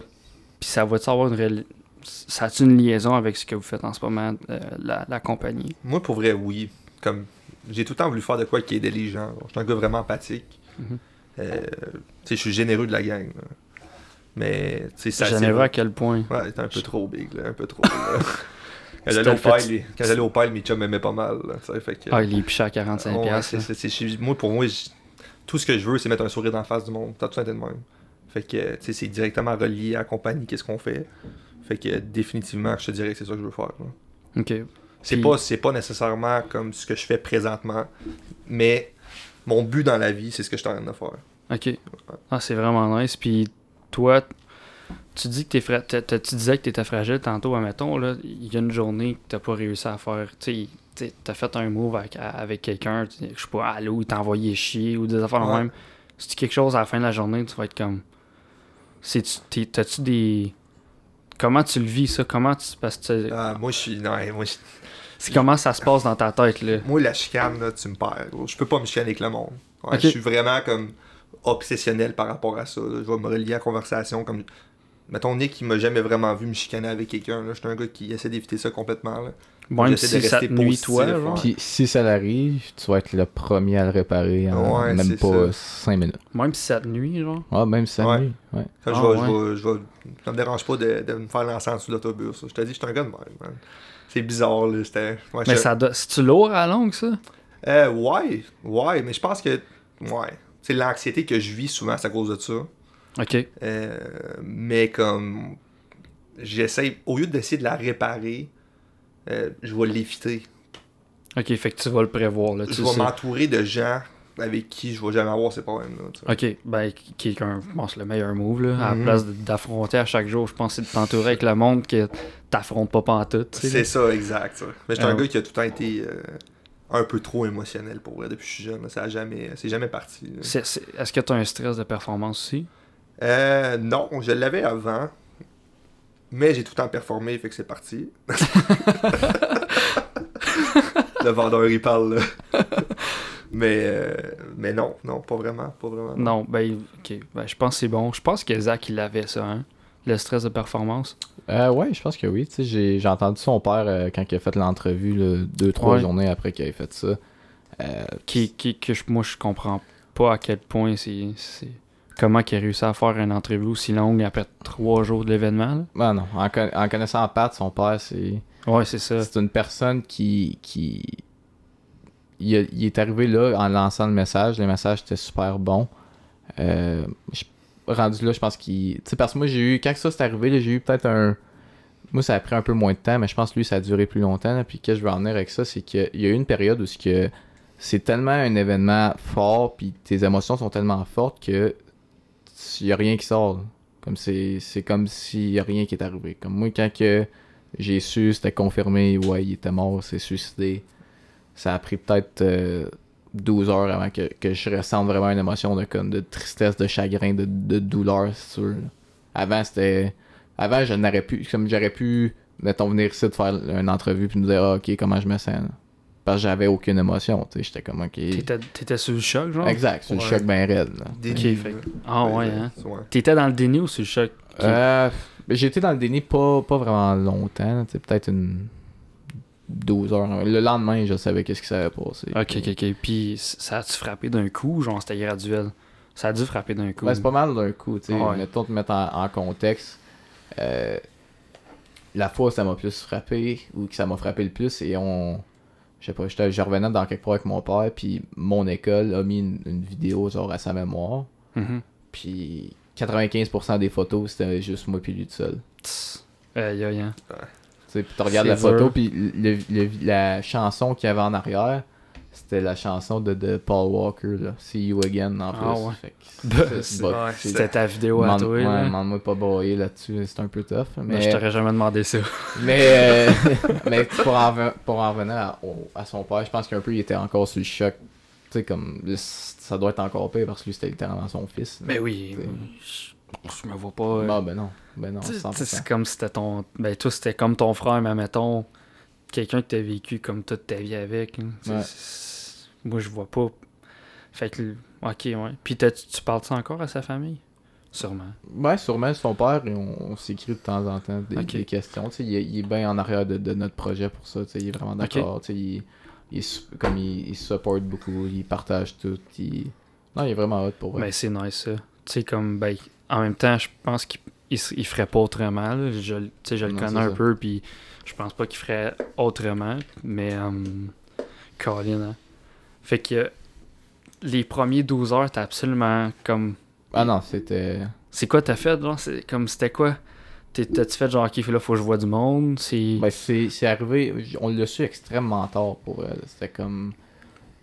Puis ça va-tu avoir une réelle... Ça a une liaison avec ce que vous faites en ce moment, euh, la, la compagnie? Moi, pour vrai, oui. Comme j'ai tout le temps voulu faire de quoi qui aidait les gens. Je suis un gars vraiment empathique. Mhm. Euh, tu sais, je suis généreux de la gang. là. Mais, tu sais, ça Généreux à quel point? Ouais, un peu trop big, là, un peu trop. là. Quand j'allais au fait- les- au pile, mes chums m'aimaient pas mal. Là, fait que, Ah, il est piché à 45$. Ouais, piastres, c'est- là. c'est- c'est- c'est- moi, pour moi, tout ce que je veux, c'est mettre un sourire dans la face du monde. T'as tout été de même. Fait que, tu sais, c'est directement relié à la compagnie, qu'est-ce qu'on fait. Fait que, définitivement, je te dirais que c'est ça que je veux faire. là. Ok. C'est Puis- pas, c'est pas nécessairement comme ce que je fais présentement, mais mon but dans la vie, c'est ce que je suis en train de faire. Ok. Ah, c'est vraiment nice. Puis toi, tu dis que t'es fra... tu disais que t'étais fragile tantôt, admettons, là, il y a une journée que t'as pas réussi à faire. Tu sais, t'as fait un move avec, avec quelqu'un, je sais pas, allô, il t'a envoyé chier ou des affaires Ouais. même. Si tu quelque chose à la fin de la journée, tu vas être comme. T'as-tu des. Comment tu le vis ça? Comment tu. Parce que Ah, moi, je suis. Non, moi, je- c'est comment ça se passe dans ta tête là? moi, la chicane, là, tu me perds. Je peux pas me chicaner avec le monde. Ouais. Je suis vraiment comme obsessionnel par rapport à ça. là. Je vais me relier à la conversation. Comme... Mettons, Nick, il m'a jamais vraiment vu me chicaner avec quelqu'un. Je suis un gars qui essaie d'éviter ça complètement. Là. Même si de ça te rester nuit toi, genre. Puis si ça l'arrive, tu vas être le premier à le réparer en Ouais, même pas ça. 5 minutes. Même si ça te nuit, genre. Ah, même si ça Ouais. nuit, ouais. Quand Ah, je, vais, ouais. je, vais, je vais- Ça me dérange pas de, de me faire l'ensemble sous l'autobus. Je te dis, je suis un gars de même. man. C'est bizarre. là. Ouais, Mais je- ça doit- c'est-tu lourd à la longue, ça? Euh, ouais, ouais, mais je pense que. Ouais. C'est l'anxiété que je vis souvent, c'est à cause de ça. Ok. Euh, mais comme j'essaie, au lieu d'essayer de la réparer, euh, je vais l'éviter. Ok, fait que tu vas le prévoir, là. Je Tu vais m'entourer de gens avec qui je vais jamais avoir ces problèmes-là. tu. Ok, ben, quelqu'un, je pense, le meilleur move, là. À la Mhm. place d'affronter à chaque jour, je pense, c'est de t'entourer avec le monde que t'affrontes pas pantoute, tu. C'est ça, exact. ça. Mais je suis Ah un gars qui a tout le temps été euh, un peu trop émotionnel pour vrai depuis que je suis jeune. là. Ça a jamais, c'est jamais parti. Est-ce que t'as un stress de performance aussi? Euh, non, je l'avais avant. Mais j'ai tout le temps performé, fait que c'est parti. le vendeur, il parle, là. mais, euh, mais non, non, pas vraiment, pas vraiment. Non, ben, ok. Ben, je pense que c'est bon. Je pense que Zach, il avait ça, hein? Le stress de performance? Euh, ouais, je pense que oui. J'ai, j'ai entendu son père euh, quand il a fait l'entrevue, là, deux, trois Ouais. journées après qu'il ait fait ça. Euh, Qui, qui, que je- moi, je comprends pas à quel point c'est. c'est- Comment qu'il a réussi à faire une entrevue aussi longue après trois jours de l'événement. Ben non, en, con- en connaissant Pat, son père, c'est Ouais, c'est ça. c'est une personne qui. qui... Il, a- il est arrivé là en lançant le message. Le message était super bon. Euh, je- rendu là, je pense qu'il. Tu sais, parce que moi, j'ai eu. Quand ça s'est arrivé, là, j'ai eu peut-être un. Moi, ça a pris un peu moins de temps, mais je pense que lui, ça a duré plus longtemps. là. Puis, qu'est-ce que je veux en venir avec ça, c'est qu'il y a eu une période où c'est que c'est tellement un événement fort, puis tes émotions sont tellement fortes que il y a rien qui sort. Comme c'est c'est comme s'il y a rien qui est arrivé. Comme moi, quand que j'ai su, c'était confirmé, ouais, il était mort, c'est suicidé. Ça a pris peut-être euh, 12 heures avant que, que je ressente vraiment une émotion de comme de tristesse, de chagrin, de, de douleur, c'est sûr. Avant, c'était. Avant, je n'aurais pu. Comme j'aurais pu, mettons, venir ici de faire une entrevue puis nous dire, ah, ok, comment je me sens. Parce que j'avais aucune émotion, tu sais. J'étais comme, ok. T'étais, t'étais sous le choc, genre? Exact, c'est le Ouais. choc bien raide, là. Déni. Ah ouais, hein? Ouais. T'étais dans le déni ou sous le choc? Euh, ben, été dans le déni pas, pas vraiment longtemps, tu sais, peut-être une 12 heures. Le lendemain, je savais qu'est-ce qui s'avait passé. Ok, ok, ok. Puis ça a-tu frappé d'un coup, genre c'était graduel? Ça a dû frapper d'un coup. Ben, c'est pas mal d'un coup, tu sais. Ouais. Mettons te mettre en, en contexte. euh, la fois où ça m'a plus frappé, ou que ça m'a frappé le plus, et on. Je sais pas, j'étais- je revenais dans quelque part avec mon père, puis mon école a mis une, une vidéo genre à sa mémoire. Mhm. Puis 95% des photos, c'était juste moi puis lui tout seul. Aïe, aïe, hein. Tu sais, puis tu regardes la photo, puis le- le- la chanson qu'il y avait en arrière, c'était la chanson de, de Paul Walker, là. See You Again, en plus. Ah ouais. Ben, c'est- bah, ouais, C'était ta vidéo à toi, ouais, demande-moi de pas broyer là-dessus, c'est un peu tough. Mais je t'aurais jamais demandé ça. mais, euh, mais pour, en, ve- pour en revenir à, au- à son père, je pense qu'un peu il était encore sur le choc. Tu sais, comme, ça doit être encore pire parce que lui c'était littéralement son fils. Mais oui, je, je me vois pas. euh, Bah, ben non, ben non, tu sais, 100%. c'est comme si c'était ton. Ben, toi, c'était comme ton frère, mais mettons, quelqu'un que t'as vécu comme toute ta vie avec. hein. Tu Ouais. Moi, je vois pas. Fait que. Ok, ouais. Puis tu parles ça encore à sa famille? Sûrement. Ouais, sûrement son père, et on, on s'écrit de temps en temps des, questions. Tu il, est- il est bien en arrière de, de notre projet pour ça. tu Il est vraiment d'accord. tu Il, il, comme il, il supporte beaucoup, il partage tout. Il... Non, il est vraiment hot pour vrai. Ben, c'est nice ça. Tu sais, comme, ben, en même temps, je pense qu'il il, ferait pas autrement. là. Je, le connais un ça. peu, puis je pense pas qu'il ferait autrement. Mais, um, Colin, hein. Fait que les premiers 12 heures, t'as absolument comme. Ah non, c'était. C'est quoi t'as fait, genre? C'est comme, c'était quoi? T'as-tu fait genre, ok, là, faut que je vois du monde? C'est. Ben, c'est c'est arrivé, on l'a su extrêmement tard pour elle. C'était comme.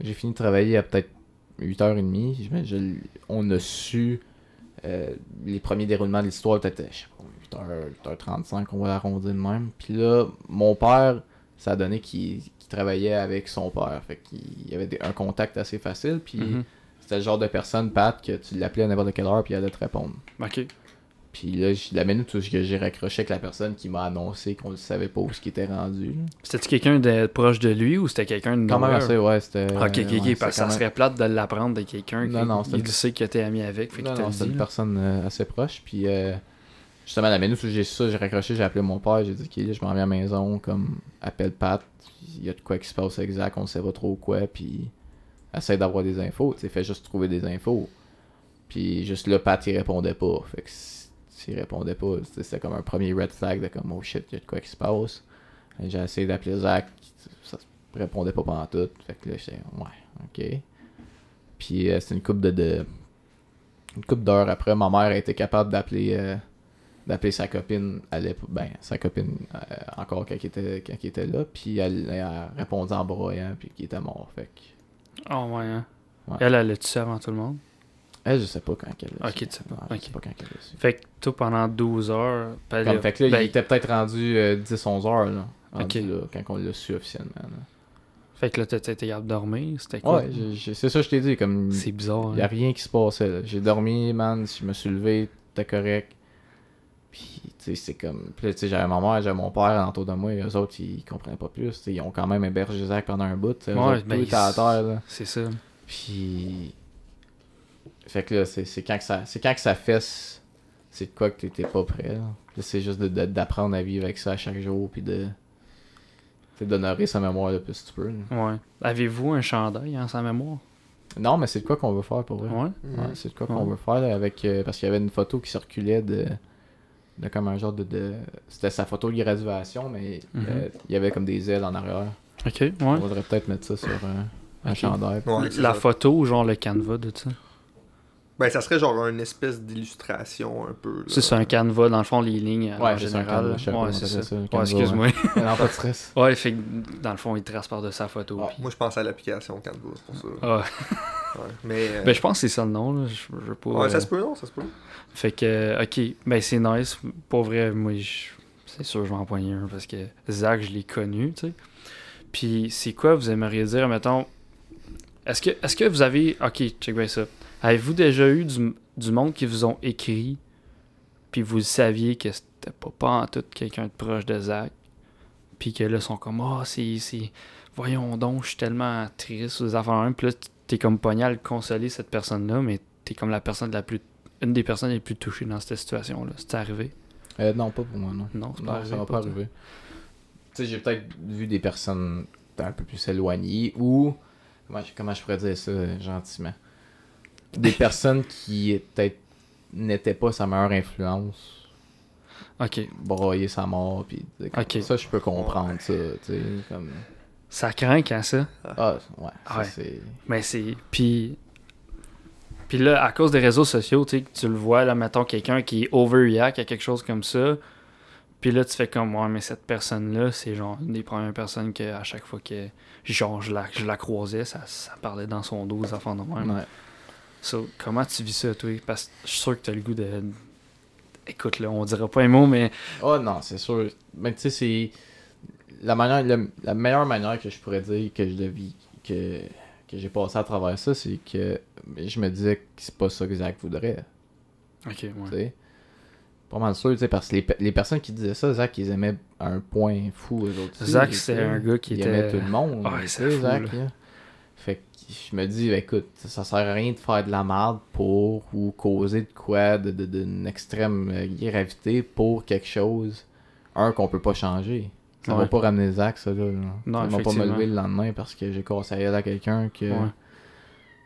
J'ai fini de travailler à peut-être 8h30. Je- je l- on a su euh, les premiers déroulements de l'histoire, euh, je sais pas, 8h, 8h35, on va l'arrondir de même. Puis là, mon père, ça a donné qu'il travaillait avec son père. Fait qu'il y avait des- un contact assez facile. Puis Mhm. c'était le genre de personne, Pat, que tu l'appelais à n'importe quelle heure, puis il allait te répondre. Ok. Puis là, la minute où j'ai raccroché avec la personne qui m'a annoncé qu'on ne savait pas où ce qui était rendu. C'était-tu quelqu'un de proche de lui ou c'était quelqu'un de Quand même nowhere? assez, ouais, c'était. Ok, ok, ok, ouais, parce que ça même- serait plate de l'apprendre de quelqu'un Non, qui non, il sait que t'es ami avec. Fait Non, non, c'était une personne euh, assez proche. Puis euh, justement, la minute où j'ai su ça, j'ai raccroché, j'ai appelé mon père, j'ai dit, ok, je m'en viens à la maison, comme, appelle Pat, il y a de quoi qui se passe exact, on sait pas trop quoi, puis essaie d'avoir des infos, tu sais, fais juste trouver des infos. Puis juste là, Pat, il répondait pas. Fait que s'il répondait pas, c'était comme un premier red flag de comme, oh shit, il y a de quoi qui se passe. J'ai essayé d'appeler Zach, ça répondait pas pendant tout. Fait que là, j'étais, ouais, ok. Puis euh, c'est une coupe de, de une couple d'heures après, ma mère a été capable d'appeler euh, d'appeler sa copine à l'époque, ben sa copine euh, encore quand il était quand il était là, puis elle, a répondu en broyant puis qu'il était mort. Fait que Ah ouais, hein. Ouais. Elle, elle l'a-tu su avant tout le monde? Elle, je sais pas quand elle a Ok, tu sais pas. Je sais pas quand elle a su. Fait que toi, pendant 12 heures... Comme, là- fait que là, ben, il était peut-être rendu euh, 10-11 heures là, Ok. là, quand on l'a su officiellement. là. fait que là, t'étais t'étais capable de dormir? C'était quoi? Ouais, c'est ça que je t'ai dit, comme C'est bizarre. Il a hein. rien qui se passait. là. J'ai dormi, man. Je me suis levé, c'était correct. Puis, tu sais, c'est comme. Puis tu sais, j'avais ma mère, j'avais mon père autour de moi. Et eux autres, ils comprenaient pas plus. Ils ont quand même hébergé Zach pendant un bout. Ouais, ben, tout était à terre, là. C'est ça. Puis. Fait que là, c'est c'est quand que ça. C'est quand que ça fesse. C'est de quoi que t'étais pas prêt. C'est juste de- de- d'apprendre à vivre avec ça à chaque jour. Puis de. d'honorer sa mémoire le plus que tu peux. là. Ouais. Avez-vous un chandail en sa mémoire? Non, mais c'est de quoi qu'on veut faire pour vrai. Ouais. Ouais, c'est de quoi qu'on Ouais. veut faire là, avec. euh, parce qu'il y avait une photo qui circulait de. de comme un genre de. de- C'était sa photo de graduation, mais Mhm. euh, il y avait comme des ailes en arrière. Ok, ouais. On voudrait peut-être mettre ça sur un, chandail. Ouais, La ça. photo ou genre le canevas de ça? Ben, ça serait genre une espèce d'illustration un peu. C'est ça, un canevas, dans le fond, les lignes euh, Ouais, en général. ouais, c'est ça. ça, Ouais, excuse-moi. non, pas de stress. Ouais, fait que dans le fond, il trace par de sa photo. Ah, puis- moi, je pense à l'application Canva, c'est pour ça. Ah, Ouais. Mais. euh, ben, je pense que c'est ça le nom, là. Je, je pas. ouais, ça euh, se peut, non, ça se peut. Fait que, ok, ben c'est nice. Pour vrai, moi, je- c'est sûr, je vais en poigner un parce que Zach, je l'ai connu, tu sais. Puis, c'est quoi vous aimeriez dire, mettons. Est-ce que, est-ce que vous avez. Ok, check bien ça. Avez-vous déjà eu du, du monde qui vous ont écrit, puis vous saviez que c'était pas, pas en tout quelqu'un de proche de Zach, puis que là, ils sont comme, ah, c'est, c'est. Voyons donc, je suis tellement triste aux affaires même. Puis là, t'es comme pogné à le consoler, cette personne-là, mais t'es comme la personne la plus une des personnes les plus touchées dans cette situation-là. C'est arrivé? Euh, non, pas pour moi, non. Non, c'est Non, pas arrivé. ça va pas arriver. Tu sais, j'ai peut-être vu des personnes un peu plus éloignées ou. Comment je, comment je pourrais dire ça euh, gentiment? Des personnes qui peut-être n'étaient pas sa meilleure influence, Ok. broyer sa mort, puis ça, je peux comprendre ça, tu sais, comme. Ça craint quand ça? Ah, ouais, ça, Ouais. c'est. Mais c'est. Puis. Puis là, à cause des réseaux sociaux, tu sais, tu le vois, là, mettons quelqu'un qui overreact à quelque chose comme ça. Puis là, tu fais comme, ouais, mais cette personne-là, c'est genre une des premières personnes que, à chaque fois que genre, je la, je la croisais, ça, ça parlait dans son dos, des enfants de même. Ouais. So, comment tu vis ça, toi? Parce que je suis sûr que tu as le goût de. Écoute, là, on dira pas un mot, mais. Oh non, c'est sûr. Mais tu sais, c'est. La, manière, le- la meilleure manière que je pourrais dire que je le vis, que, que j'ai passé à travers ça, c'est que je me disais que c'est pas ça que Zach voudrait. Ok, ouais. sais? Pas mal sûr, tu sais, parce que les, les personnes qui disaient ça, Zach, ils aimaient un point fou, eux autres. Zach, c'est un gars qui il était- aimait tout le monde. Ouais, tu c'est Zach, là. Je me dis, ben, écoute, ça sert à rien de faire de la merde pour ou causer de quoi, de, de- d'une extrême euh, gravité pour quelque chose, un qu'on peut pas changer. Ça va Ouais. pas ramener Zach, ça, là. Non, ça va pas me lever le lendemain parce que j'ai gueule à quelqu'un que. Ouais.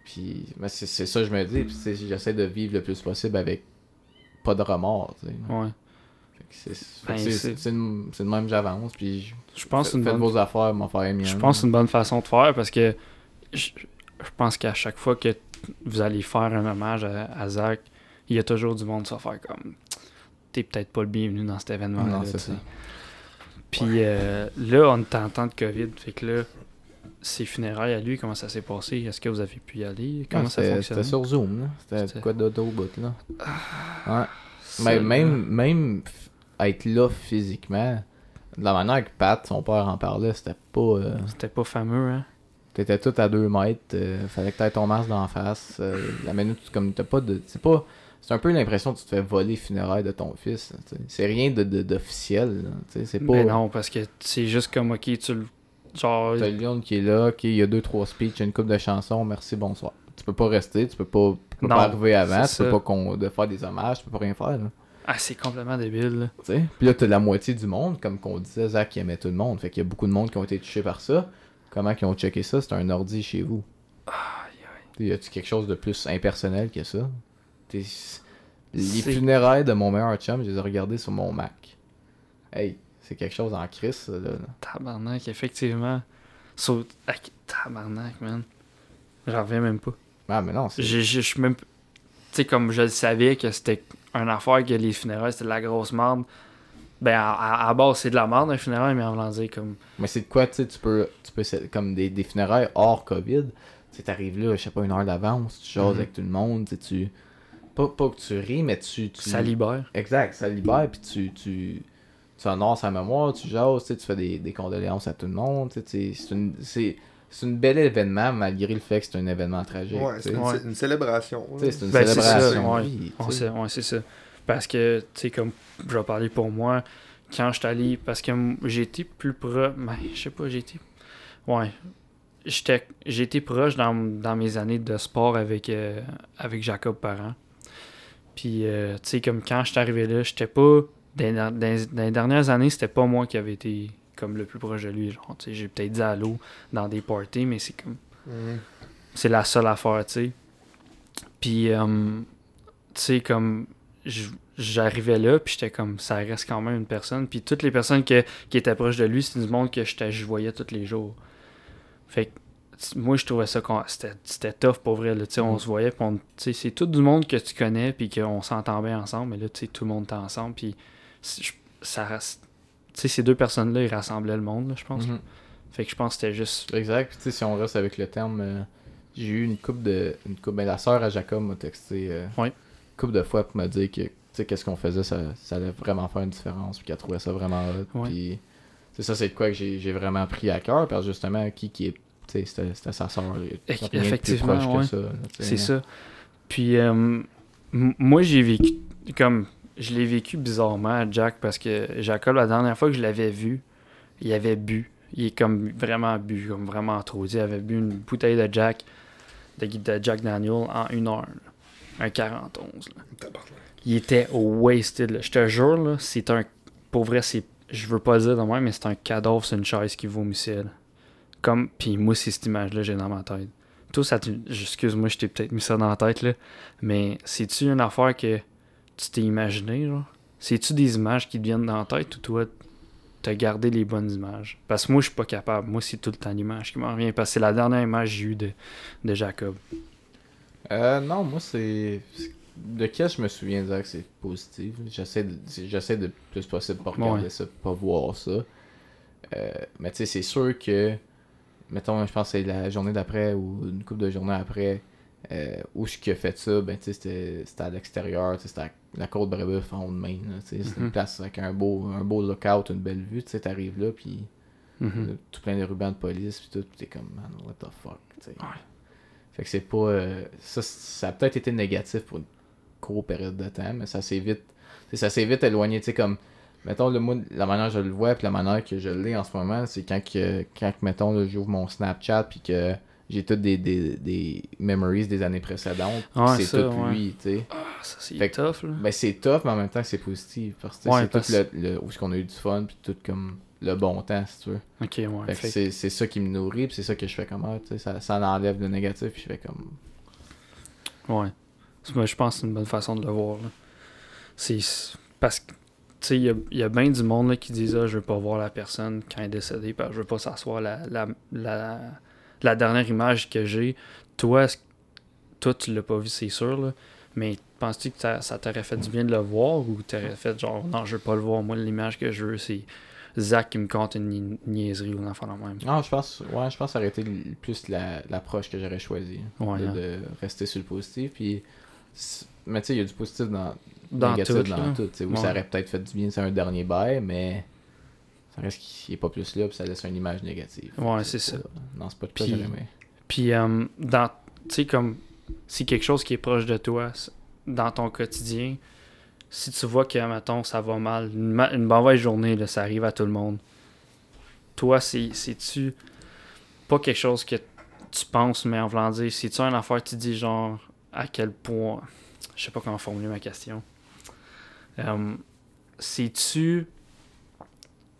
Puis, mais c'est, c'est ça que je me dis. Puis, j'essaie de vivre le plus possible avec pas de remords, tu sais. Ouais. C'est, Ben, le- même j'avance. Puis, je, pense une faites bonne vos affaires, m'en faire les. Je pense que c'est une bonne façon de faire parce que je, je pense qu'à chaque fois que vous allez faire un hommage à, à Zach, il y a toujours du monde qui va faire comme t'es peut-être pas le bienvenu dans cet événement là Non, c'est ça. Puis euh, là, on est en temps de COVID, fait que là, ses funérailles à lui, comment ça s'est passé? Est-ce que vous avez pu y aller? Comment Ouais, ça fonctionne? c'était sur Zoom. C'était quoi d'autre au bout, là? Ouais. Ça, Mais même, même être là physiquement, de la manière que Pat, son père, en parlait, c'était pas. euh, C'était pas fameux, hein? T'étais tout à deux mètres, euh, fallait que t'aies ton masque d'en face. euh, la minute, comme t'as pas de. C'est pas. C'est un peu l'impression que tu te fais voler les funérailles de ton fils. C'est rien de, de- d'officiel. sais, C'est pas. Mais non, parce que c'est juste comme ok, tu le. Genre. T'as Lyon qui est là, ok, il y a deux, trois speeches, une coupe de chansons, merci, bonsoir. Tu peux pas rester, tu peux pas, tu peux Non, pas arriver avant, tu peux pas de faire des hommages, tu peux pas rien faire. Là, Ah, c'est complètement débile. là. Puis là, t'as la moitié du monde, comme qu'on disait, Zach qui aimait tout le monde. Fait qu'il y a beaucoup de monde qui ont été touchés par ça. Comment qu'ils ont checké ça? C'est un ordi chez vous. Aïe, Y a-tu quelque chose de plus impersonnel que ça? Les funérailles de mon meilleur chum, je les ai regardées sur mon Mac. Hey, c'est quelque chose en crise, ça, là. Tabarnak, effectivement. Ak- tabarnak, man. J'en reviens même pas. Ah, mais non, c'est. Je suis même. Tu sais, comme je le savais que c'était une affaire que les funérailles c'était de la grosse merde. Ben, à, à, à base, c'est de la merde, un funérail, mais en voulant dire comme. Mais c'est de quoi, tu sais, tu peux. Tu peux comme des, des funérailles hors COVID. Tu sais, t'arrives là, je sais pas, une heure d'avance, tu jases Mhm. avec tout le monde, tu sais, tu. Pas, pas que tu ris, mais tu. tu... Ça libère. Exact, ça libère, puis tu, tu, tu honores sa mémoire, tu jases, tu sais, tu fais des, des condoléances à tout le monde, tu sais, tu sais, c'est une, c'est, c'est un bel événement, malgré le fait que c'est un événement tragique, Ouais, c'est une, Ouais. c'est une célébration. C'est une Ben, c'est ça, célébration c'est ça. Parce que, tu sais, comme je vais parler pour moi, quand je suis allé, parce que été plus proche, ben, je sais pas, été, ouais, j'étais, été proche dans, dans mes années de sport avec, euh, avec Jacob Parent. Puis, euh, tu sais, comme quand je suis arrivé là, j'étais pas, dans, dans- dans les dernières années, c'était pas moi qui avait été comme le plus proche de lui. Genre, tu sais, j'ai peut-être dit allô dans des parties, mais c'est comme, Mhm. c'est la seule affaire, tu sais. Puis, euh, tu sais, comme, j'arrivais là, puis j'étais comme, ça reste quand même une personne. Puis toutes les personnes que- qui étaient proches de lui, c'est du monde que je voyais tous les jours. Fait que, moi, je trouvais ça, c'était tough pour vrai, là, on Mhm. se voyait, c'est tout du monde que tu connais, puis qu'on s'entend bien ensemble, mais là, tu sais, tout le monde était ensemble, puis ça reste... Tu sais, ces deux personnes-là, ils rassemblaient le monde, là, je pense. Mhm. Fait que je pense que c'était juste... Exact. Puis, tu sais, si on reste avec le terme, euh, j'ai eu une coupe de. Une coupe, ben, la sœur à Jacob m'a texté euh, Ouais. Une coupe de fois pour me dire que, tu sais, qu'est-ce qu'on faisait, ça, ça allait vraiment faire une différence, puis qu'elle trouvait ça vraiment hot. Ouais. Puis, c'est ça, c'est de quoi que j'ai vraiment pris à cœur, parce que justement, qui qui est. Tu sais, c'était sa de plus effectivement, ouais. C'est ça. Puis, euh, moi, j'ai vécu, comme, je l'ai vécu bizarrement, Jack, parce que Jacob, la dernière fois que je l'avais vu, il avait bu. Il est comme vraiment bu, comme vraiment trop. Il avait bu une bouteille de Jack, de, de Jack Daniel en une heure. Un 41. là. Il était wasted. là. Je te jure, là, c'est un. Pour vrai, c'est. Je veux pas le dire de même, mais c'est un cadavre sur une chaise qui vomissait. là. Comme. Puis moi, c'est cette image-là j'ai dans ma tête. Toi, ça Excuse-moi, je t'ai peut-être mis ça dans la tête, là. Mais c'est-tu une affaire que tu t'es imaginé, genre? C'est-tu des images qui te viennent dans la tête ou toi, t'as gardé les bonnes images? Parce que moi, je suis pas capable. Moi, c'est tout le temps l'image qui m'en revient. Parce que c'est la dernière image que j'ai eue de, de Jacob. Euh, non, moi, c'est. De quel je me souviens dire que c'est positif. J'essaie de, j'essaie de plus possible pas regarder Ouais. ça, pas voir ça. Euh, mais tu sais, c'est sûr que. Mettons, je pense que c'est la journée d'après ou une couple de journées après. Euh, où je qui a fait ça, ben tu sais, c'était, c'était à l'extérieur, c'était à la côte Brébeuf en haut de Maine. C'était Mhm. une place avec un beau, un beau lookout, une belle vue. Tu sais, t'arrives là, puis Mhm. tout plein de rubans de police, puis tout, puis t'es comme, man, what the fuck, tu sais. Ouais. Fait que c'est pas. euh, ça, ça a peut-être été négatif pour une courte période de temps, mais ça s'est vite. Ça s'est vite éloigné, tu sais, comme. Mettons, le, moi, la manière que je le vois, puis la manière que je l'ai en ce moment, c'est quand, que, quand mettons, là, j'ouvre mon Snapchat, puis que j'ai toutes des, des, des memories des années précédentes, Ouais, c'est tout ouais. lui, tu sais. Ah, ça, c'est que- tough, là. Ben, c'est tough, mais en même temps, c'est positif. Parce que Ouais, c'est parce- tout le, le- où est-ce qu'on a eu du fun, puis tout comme le bon temps, si tu veux. Ok, ouais. Fait c'est c'est ça qui me nourrit, puis c'est ça que je fais comme ah, tu sais, ça, ça enlève le négatif, puis je fais comme. Ouais. Je pense que c'est une bonne façon de le voir. C'est parce que, tu sais, il y a, y a bien du monde là, qui disent Ah, je veux pas voir la personne quand elle est décédée, parce que je veux pas s'asseoir. La, la, la, la dernière image que j'ai, toi, est-ce- toi, tu l'as pas vu, c'est sûr, là, mais penses-tu que ça, ça t'aurait fait du bien de le voir ou t'aurais fait genre Non, je veux pas le voir. Moi, l'image que je veux, c'est Zach qui me compte une ni- niaiserie ou un enfant de même. Non, je pense, ouais, je pense que ça aurait été l- plus la- l'approche que j'aurais choisie. Ouais, de, hein. de rester sur le positif, puis. Mais tu sais, il y a du positif dans, Dans négatif tout, dans là. tout. où Ouais. ça aurait peut-être fait du bien, c'est un dernier bail, mais. Ça reste qu'il est pas plus là, puis ça laisse une image négative. Ouais, c'est ça. Non, c'est pas de Puis-. Puis, euh, dans, tu sais, comme, si quelque chose qui est proche de toi, dans ton quotidien, si tu vois que, mettons, ça va mal, une, ma- une mauvaise journée, là, ça arrive à tout le monde, toi, c'est- c'est-tu pas quelque chose que tu penses, mais en voulant dire, c'est-tu une affaire que tu dis, genre, à quel point, je sais pas comment formuler ma question. Euh, c'est-tu,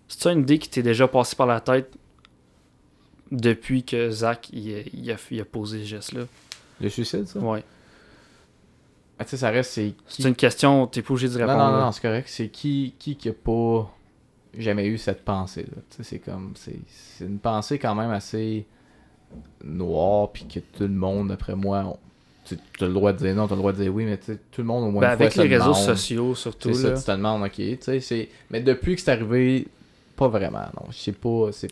c'est-tu une idée qui t'est déjà passée par la tête depuis que Zach il, a- il a, il a posé ce geste-là? Le suicide, ça? Ouais. Ah, Tu sais, ça reste, c'est. C'est une question, t'es pas obligé de répondre. non, non, là. non, c'est correct. C'est qui qui qui a pas jamais eu cette pensée-là? Tu sais, c'est comme. C'est une pensée quand même assez noire, puis que tout le monde, d'après moi, tu as le droit de dire non, tu as le droit de dire oui, mais tu sais, tout le monde au moins Ben, une avec les réseaux demande. sociaux, surtout. C'est ça, Là. tu te demandes, ok. Mais depuis que c'est arrivé, pas vraiment, non. Je sais pas, c'est...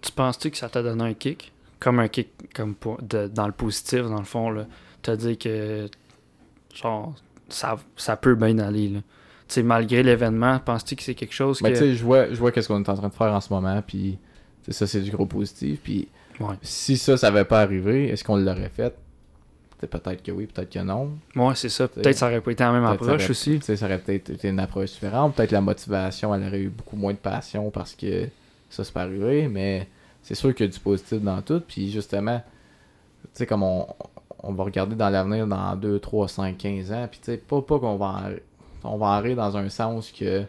Tu penses-tu que ça t'a donné un kick? Comme un kick comme pour- de- dans le positif, dans le fond, là. T'as dit que. Genre, ça, ça peut bien aller, là. Malgré l'événement, penses-tu que c'est quelque chose Mais que. tu sais, je vois, je vois qu'est-ce qu'on est en train de faire en ce moment, puis ça, c'est du gros positif, puis Ouais. si ça, ça avait pas arrivé, est-ce qu'on l'aurait fait? Peut-être que oui, peut-être que non. Ouais, c'est ça. Peut-être que ça aurait pas été la même ça approche aurait- aussi. Ça aurait peut-être été une approche différente. Peut-être la motivation, elle aurait eu beaucoup moins de passion parce que ça, c'est pas arrivé. Mais c'est sûr qu'il y a du positif dans tout. Puis justement, tu sais, comme on, on va regarder dans l'avenir dans 2, 3, 5, 15 ans. Puis tu sais, pas, pas qu'on va. en- On va dans un sens que.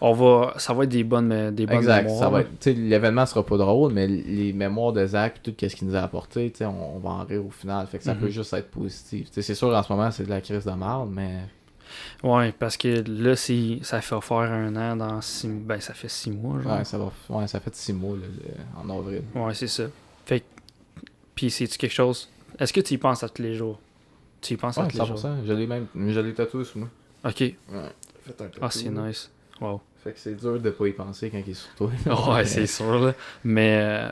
On va, ça va être des bonnes, des bonnes Exact. mémoires. Ça va l'événement sera pas drôle, mais les mémoires de Zach et tout ce qu'il nous a apporté, on, on va en rire au final. Fait que ça Mhm. peut juste être positif. C'est sûr, en ce moment, c'est de la crise de merde, mais. Ouais, parce que là, ça fait faire un an dans six Ben, ça fait six mois, genre. Ouais, ça va. Ouais, ça fait six mois là, en avril. Ouais, c'est ça. Fait Puis, c'est-tu quelque chose. Est-ce que tu y penses à tous les jours? Tu y penses à tous les 100%. jours Je l'ai même. Je l'ai tatoué sur moi. Ok. Faites un Ah, tatou, c'est là. nice. Wow. Fait que c'est dur de pas y penser quand il est sur toi. ouais, c'est sûr, là. Mais, euh,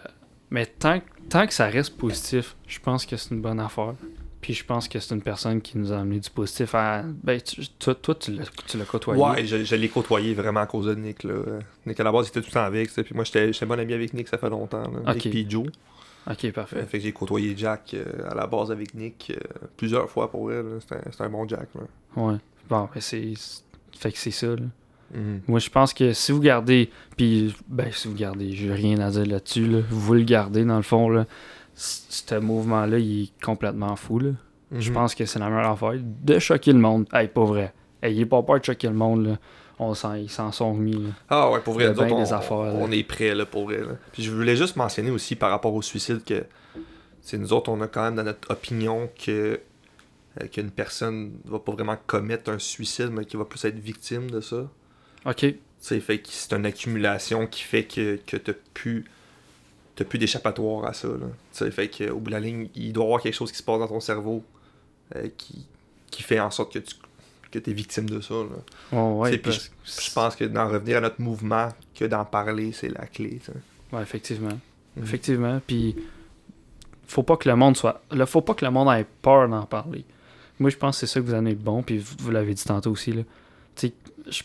mais tant, que- tant que ça reste positif, je pense que c'est une bonne affaire. Puis je pense que c'est une personne qui nous a amené du positif à. Ben, tu- toi, toi, tu l'as tu l'as côtoyé. Ouais, je, je l'ai côtoyé vraiment à cause de Nick. Là. Nick, à la base, il était tout le temps avec. Puis moi, j'étais j'étais bon ami avec Nick, ça fait longtemps. Là. Ok. Nick puis Joe. Ok, parfait. Fait, fait que j'ai côtoyé Jack euh, à la base avec Nick euh, plusieurs fois pour elle. C'était un, un bon Jack. Là. Ouais. Bon, ben, c'est. Fait que c'est ça, là. Mhm. Moi, je pense que si vous gardez, puis ben, si vous gardez, j'ai rien à dire là-dessus, là, vous le gardez dans le fond, là, ce mouvement-là, il est complètement fou, là. Je Mhm. pense que c'est la meilleure affaire de choquer le monde. Hey, pas vrai. Ayez pas peur de choquer le monde, là. On s'en, ils s'en sont remis, là. Ah ouais, pour vrai, autres, on, affaires, est prêts là, pour vrai. là. Puis je voulais juste mentionner aussi par rapport au suicide que c'est nous autres, on a quand même dans notre opinion que euh, qu'une personne va pas vraiment commettre un suicide, mais qui va plus être victime de ça. Ok. Tu sais, fait que c'est une accumulation qui fait que, que t'as plus t'as plus d'échappatoire à ça. Là. Fait que au bout de la ligne, il doit y avoir quelque chose qui se passe dans ton cerveau euh, qui, qui fait en sorte que tu que es victime de ça. Ouais, parce- Je pense que d'en revenir à notre mouvement, que d'en parler, c'est la clé. tu sais. Ouais, effectivement. Mhm. Effectivement. Puis, faut pas que le monde soit. Là, faut pas que le monde ait peur d'en parler. Moi, je pense que c'est ça que vous en êtes bon. Puis, vous, vous l'avez dit tantôt aussi. Là. Tu je-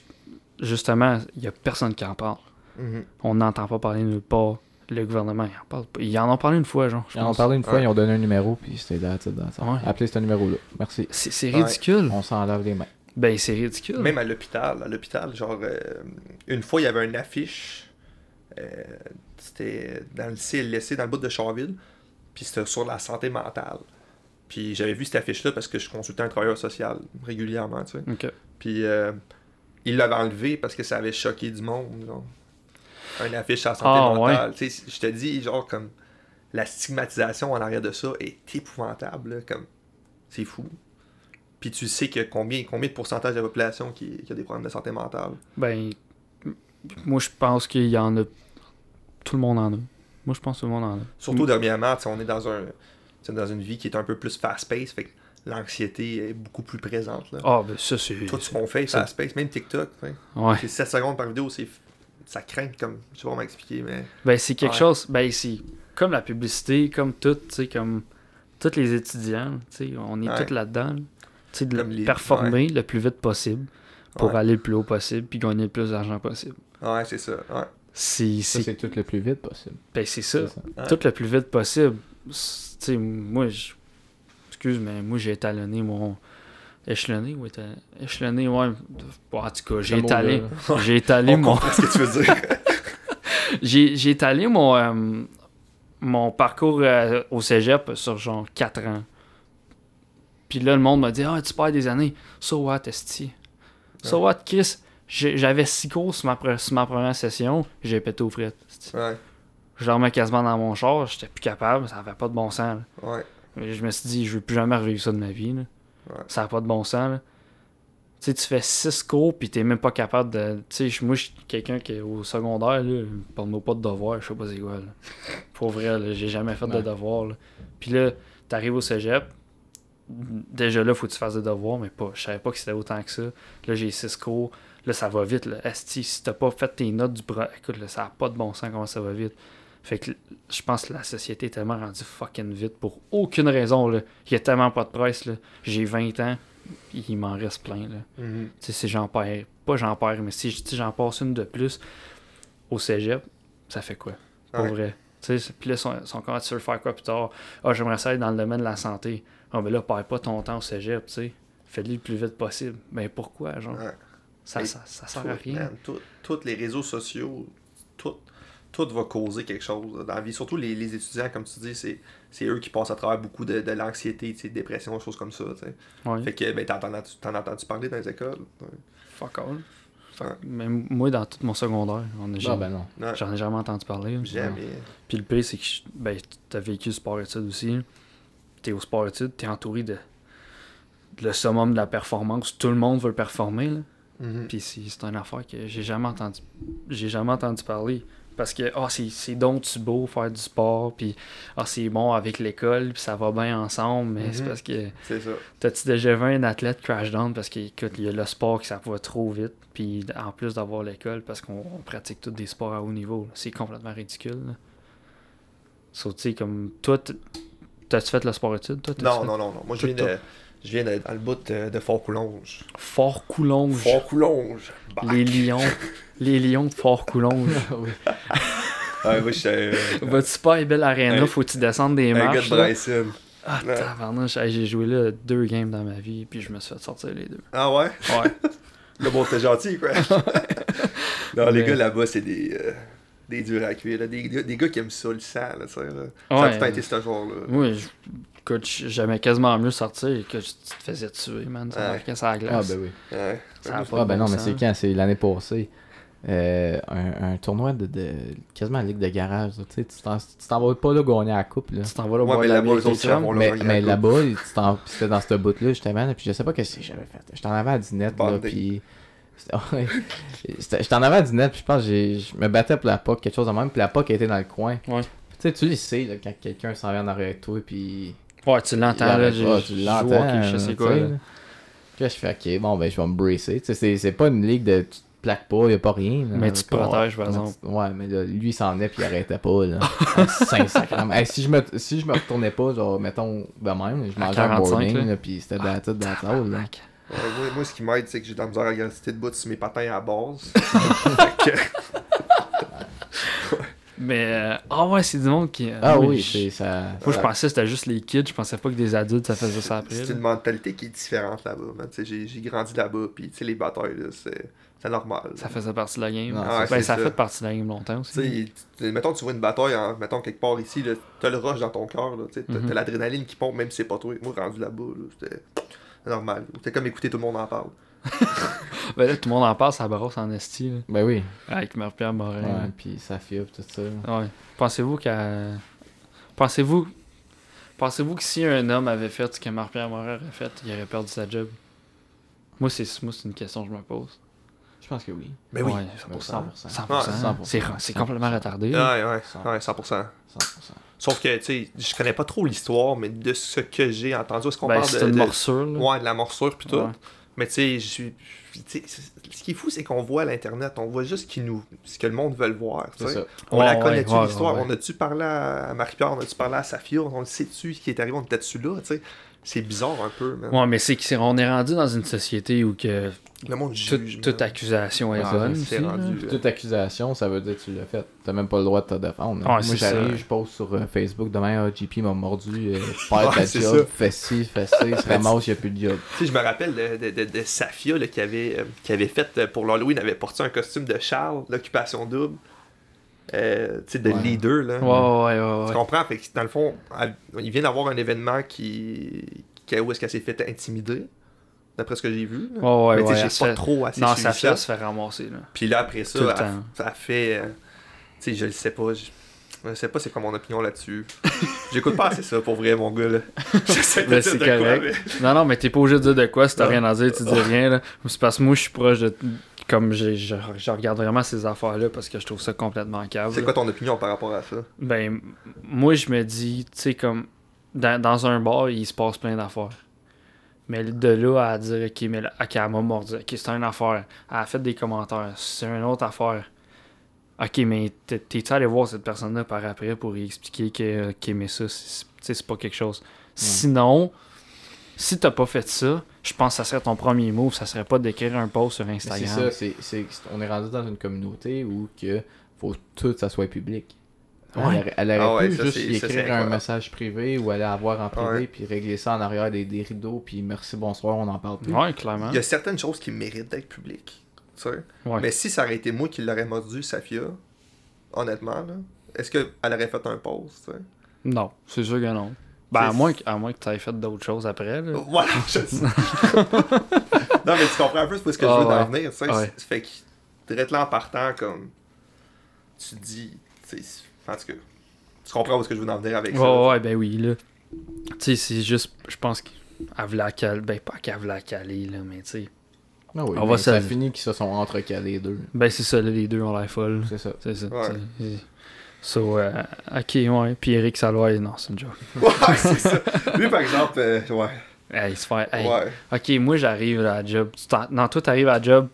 justement, il y a personne qui en parle. Mhm. On n'entend pas parler nulle part. Le gouvernement, il en parle pas. Ils en ont parlé une fois, genre. je Ils en ont parlé une fois, Ouais. ils ont donné un numéro, puis c'était là, tu sais, dans ça. Ouais. Appelez ce numéro-là. Merci. C'est c'est Ouais. ridicule. On s'en lave les mains. Ben, c'est ridicule. Même à l'hôpital, à l'hôpital, genre, euh, une fois, il y avait une affiche, euh, c'était dans le CLSC, dans le bout de Charville, puis c'était sur la santé mentale. Puis j'avais vu cette affiche-là parce que je consultais un travailleur social régulièrement, tu sais. Ok. Puis euh, il l'avait enlevé parce que ça avait choqué du monde, genre. Une affiche la santé Ah, mentale. Tu je te dis, genre, comme, la stigmatisation en arrière de ça est épouvantable, là, comme, c'est fou. Puis tu sais que combien, combien de pourcentage de la population qui, qui a des problèmes de santé mentale. Ben, moi, je pense qu'il y en a. Tout le monde en a. Moi, je pense que tout le monde en a. Surtout Mm. dernièrement, tu sais, on est dans un tu dans une vie qui est un peu plus fast-paced, fait que l'anxiété est beaucoup plus présente. Ah, ben, ça, c'est. Tout ce qu'on fait fast-paced, même TikTok, tu. Ouais. c'est 7 secondes par vidéo, c'est ça craint comme je sais pas comment expliquer, mais Ben, c'est quelque Ouais. chose. Ben, c'est comme la publicité, comme tout, tu sais, comme tous les étudiants, tu sais, on est Ouais. tous là-dedans. là. Tu sais, de Comme les- performer le plus vite possible pour Ouais. aller le plus haut possible puis gagner le plus d'argent possible. ouais, c'est ça. Ouais. C'est Ça, c'est- c'est tout le plus vite possible. ben, c'est ça. C'est ça. Ouais. Tout le plus vite possible. Tu sais, moi, je... excuse, mais moi, j'ai étalonné mon. Échelonné ou éta- échelonné, ouais. Bon, en tout cas, j'ai étalé. J'ai étalé On mon. comprend ce que tu veux dire. J'ai étalé mon, euh, mon parcours euh, au cégep sur genre 4 ans. Puis là, le monde m'a dit Ah, tu perds des années. So what, Esti? So what, Chris J'avais 6 cours sur ma, sur ma première session, j'ai pété aux frites. ouais, Je dormais quasiment dans mon char, j'étais plus capable, ça avait pas de bon sens. là. ouais. Mais Je me suis dit, je veux plus jamais revivre ça de ma vie. là. Ouais. Ça n'a pas de bon sens. là. Tu sais, tu fais 6 cours, puis t'es même pas capable de. Tu sais, moi, je suis quelqu'un qui est au secondaire, là, parle-moi pas de devoir, je sais pas c'est quoi. Là. Pour vrai, là, j'ai jamais fait de devoir. là. Puis là, t'arrives au cégep, déjà là, faut que tu fasses des devoirs, mais pas. Je savais pas que c'était autant que ça. Là, j'ai 6 cours. Là, ça va vite. Là. Esti, si t'as pas fait tes notes du bras, écoute, là, ça a pas de bon sens comment ça va vite. Fait que je pense que la société est tellement rendue fucking vite pour aucune raison. Là. Il y a tellement pas de presse. Là. J'ai 20 ans, il m'en reste plein. Là. Mhm. Tu sais, si j'en perds, pas j'en perds, mais si, si j'en passe une de plus au cégep, ça fait quoi? Pour Ouais. vrai. Tu sais, puis là, son, son comment tu veux faire quoi plus tard? Ah, j'aimerais ça être dans le domaine de la santé. Ah, mais là, perds pas ton temps au cégep, tu sais. Fais-le le plus vite possible. Mais pourquoi, genre? Ouais. Ça, ça, ça sert Tout, à rien. man, tout- tous les réseaux sociaux, tout, tout va causer quelque chose dans la vie. Surtout les, les étudiants, comme tu dis, c'est, c'est eux qui passent à travers beaucoup de, de l'anxiété, sais, dépression, des choses comme ça. tu sais. Ouais. Fait que ben, t'en, t'en as- t'en as entendu parler dans les écoles? Ouais. Fuck all. Ouais. Même moi, dans tout mon secondaire, on a jamais- ben non. Non, j'en ai jamais entendu parler. jamais. Puis le pire, c'est que ben, t'as vécu sport-études aussi. T'es au sport-études, t'es entouré de, de le summum de la performance. Tout le monde veut performer. Là. Mhm. Puis c'est c'est une affaire que j'ai jamais entendu j'ai jamais entendu parler. Parce que ah c'est donc tu beau faire du sport, puis ah c'est bon avec l'école, puis ça va bien ensemble, mais c'est Mhm. parce que C'est ça. t'as-tu déjà vu un athlète crash down parce qu'écoute, il y a le sport qui ça va trop vite, puis en plus d'avoir l'école, parce qu'on on pratique tous des sports à haut niveau, c'est complètement ridicule. Là. So, tu sais, comme toi, t'as-tu fait le sport-études, toi? T'as-tu Non, fait non, non, non. Moi, je viens, de, je viens de- dans le bout de, de Fort-Coulonge. Fort-Coulonge. Fort-Coulonge! Les lions. les lions de Fort-Coulonge. Oui. Ouais, moi, euh, Vas-tu pas à Belle Arena, Un- faut que tu descendes des un gars marches. de? Bryson. Ah, Ouais. tabarnouche, j'ai joué là deux games dans ma vie, puis je me suis fait sortir les deux. Ah ouais? Ouais. Le bon, t'es gentil, quoi. non, les gars là-bas, c'est des, euh, des durs à cuire. Là. Des, gars- des gars qui aiment ça, le sang, là, tu sais. Là. Ça a Ouais. tout le temps été ce genre-là. Oui, je- écoute, j'aimais quasiment mieux sortir que tu te faisais tuer, man. Ça Ouais. marquait sur la Ah glace. ben oui. Ouais. Ça a pas Ah ben bon non, mais c'est quand? C'est l'année passée. Euh, un, un tournoi de, de quasiment la ligue de garage. là, Tu sais, tu t'en- vas pas là gagner la coupe. Là. Tu t'en vas là Ouais, mais là-bas, tes autres, vont Mais, mais là-bas, c'était dans ce bout-là, justement. là, Puis je sais pas qu'est-ce que j'avais fait. J'étais en avais à dinette, là, puis... J'étais en avant à dinette, puis je pense que j'ai- je me battais pour la POC, quelque chose de même, puis la POC était dans le coin. Ouais. Tu sais, tu le sais, là, quand quelqu'un s'en vient en arrière de toi, puis... Ouais, tu l'entends, là. pas, tu je l'entends, je sais quoi. sais, là. là. Puis là, je fais, ok, bon, ben, je vais me bracer. Tu sais, c'est- c'est pas une ligue de plaques pas, y a pas rien. là. Mais tu te protèges, par exemple. Ouais, mais là, lui, il s'en est, puis il arrêtait pas, là. Hey, si, je me, si je me retournais pas, genre, mettons, de même, je mangeais un 45, boarding, là. là, puis c'était de la tête dans la table, là. Tabarnak. Ouais, moi, moi, ce qui m'aide, c'est que j'ai de la misère à rester debout sur mes patins à base. Mais, euh, ah ouais, c'est du monde qui. euh, Ah oui, je- c'est ça. Moi, je pensais que c'était juste les kids. Je pensais pas que des adultes, ça faisait ça après. C'est une mentalité qui est différente là-bas. J'ai j'ai grandi là-bas, puis tu sais, les batailles, là, c'est c'est normal. Ça faisait partie de la game. Non, Ah, ben, ça fait partie de la game longtemps aussi. Tu sais, tu- mettons, tu vois une bataille, en, mettons, quelque part ici, t'as le rush dans ton cœur, là, tu sais, t'as Mhm. t'as l'adrénaline qui pompe, même si c'est pas toi. Moi, rendu là-bas, là, c'était normal. C'était comme écouter tout le monde en parle. Ben là, tout le monde en parle, ça brosse en esti. là. Ben oui. Avec Marie-Pierre Morin. Ouais, puis ça fibre, tout ça. là. Ouais. Pensez-vous qu'à. Pensez-vous. Pensez-vous que si un homme avait fait ce que Marie-Pierre Morin aurait fait, il aurait perdu sa job? Moi, c'est moi, c'est une question que je me pose. Je pense que oui. Ben oui. Ouais, 100%. 100%. Ouais, 100%. C'est c'est complètement retardé. Ouais, ouais, Cent. ouais, 100%. 100%. Sauf que, tu sais, je connais pas trop l'histoire, mais de ce que j'ai entendu, est-ce qu'on Ben, parle de, une de- morsure. Là. Ouais, de la morsure puis tout. Mais tu sais, je suis. Ce qui est fou, c'est qu'on voit l'internet, on voit juste ce, qui nous, ce que le monde veut le voir. ça. On Ouais, la connaît-tu ouais, l'histoire? ouais. On a-tu parlé à Marie-Pierre? On a-tu parlé à Safia On le sait-tu ce qui est arrivé? On était-tu là tu sais? C'est bizarre un peu, man. Ouais, mais c'est qu'on est rendu dans une société où que Le monde toute, juge. toute man. accusation est bonne. aussi, rendu- Puis toute accusation, ça veut dire que tu l'as fait. T'as même pas le droit de te défendre. Moi, j'arrive, je poste sur euh, Facebook demain, ah, JP m'a mordu, euh, perd Ouais, ta c'est job, fais ci, fais ça, il se ramasse, il n'y a plus de job. Tu sais, je me rappelle de, de, de, de Safia là, qui, avait, euh, qui avait fait euh, pour l'Halloween, avait porté un costume de Charles, l'occupation double. Euh, tu sais, de Ouais. leader. Là. Ouais, ouais, ouais. Tu comprends? Fait que, dans le fond, elle- il vient d'avoir un événement qui, qui où est-ce qu'elle s'est fait intimider, d'après ce que j'ai vu. là. Ouais, ouais, Mais tu sais, j'ai elle pas fait- trop assez Non, suivi ça ça. fait se fait ramasser. Là. Puis là, après ça, elle, ça fait... euh, tu sais, je le sais pas. Je, je sais pas c'est quoi mon opinion là-dessus. J'écoute pas assez ça, pour vrai, mon gars, là. J'essaie de Ben, dire c'est de quoi, correct. mais- Non, non, mais t'es pas obligé de dire de quoi si t'as Non. rien à dire, tu dis rien. Là. C'est parce que moi, je suis proche de. Comme je, je, je regarde vraiment ces affaires-là parce que je trouve ça complètement cave. C'est quoi ton opinion par rapport à ça? Ben, moi, je me dis, tu sais, comme. Dans, dans un bar, il se passe plein d'affaires. Mais de là à dire, ok, mais là, ok, elle m'a mordu, ok, c'est une affaire. Elle a fait des commentaires, c'est une autre affaire. Ok, mais t'es- t'es-tu allé voir cette personne-là par après pour lui expliquer que, ok, mais ça, c'est tu sais, c'est pas quelque chose. Sinon, si t'as pas fait ça, je pense que ça serait ton premier move, ça serait pas d'écrire un post sur Mais C'est Instagram. ça, c'est, c'est, on est rendu dans une communauté où que faut tout ça soit public. Ouais. Elle aurait, elle aurait Ah ouais, pu juste y écrire un message privé ou aller avoir en privé Ouais. puis régler ça en arrière des, des rideaux puis merci bonsoir on en parle plus. Ouais, clairement. Il y a certaines choses qui méritent d'être publiques. tu sais. Ouais. Mais si ça aurait été moi qui l'aurais mordu, Safia, honnêtement. Là. Est-ce qu'elle aurait fait un sais? Non, c'est sûr que non. Ben, à moins, que- à moins que tu aies fait d'autres choses après. Là. Voilà, je sais. non, mais tu comprends un peu est-ce que je Ah, veux en ouais. venir. Ouais. C'est- Fait que, direct là en partant, comme, tu te dis, en tout cas, tu comprends où est-ce que je veux en venir avec ça. Ouais, ouais, ben oui, là. Tu sais, c'est juste, je pense qu'elle voulait la caler. Ben, pas qu'elle voulait la caler, là, mais tu sais. Ah oui, On mais va ça finit qu'ils se sont entrecalés deux. Ben, c'est ça, là, les deux ont l'air folles. C'est ça. C'est ça. Ouais. C'est- c'est- So, euh, ok, ouais. Puis Eric Saloy, non, c'est une joke. Ouais, c'est ça. Lui, par exemple, euh, ouais. Hey, il se fait. hey, Ouais. Ok, moi j'arrive à la job. Non, toi t'arrives à la job.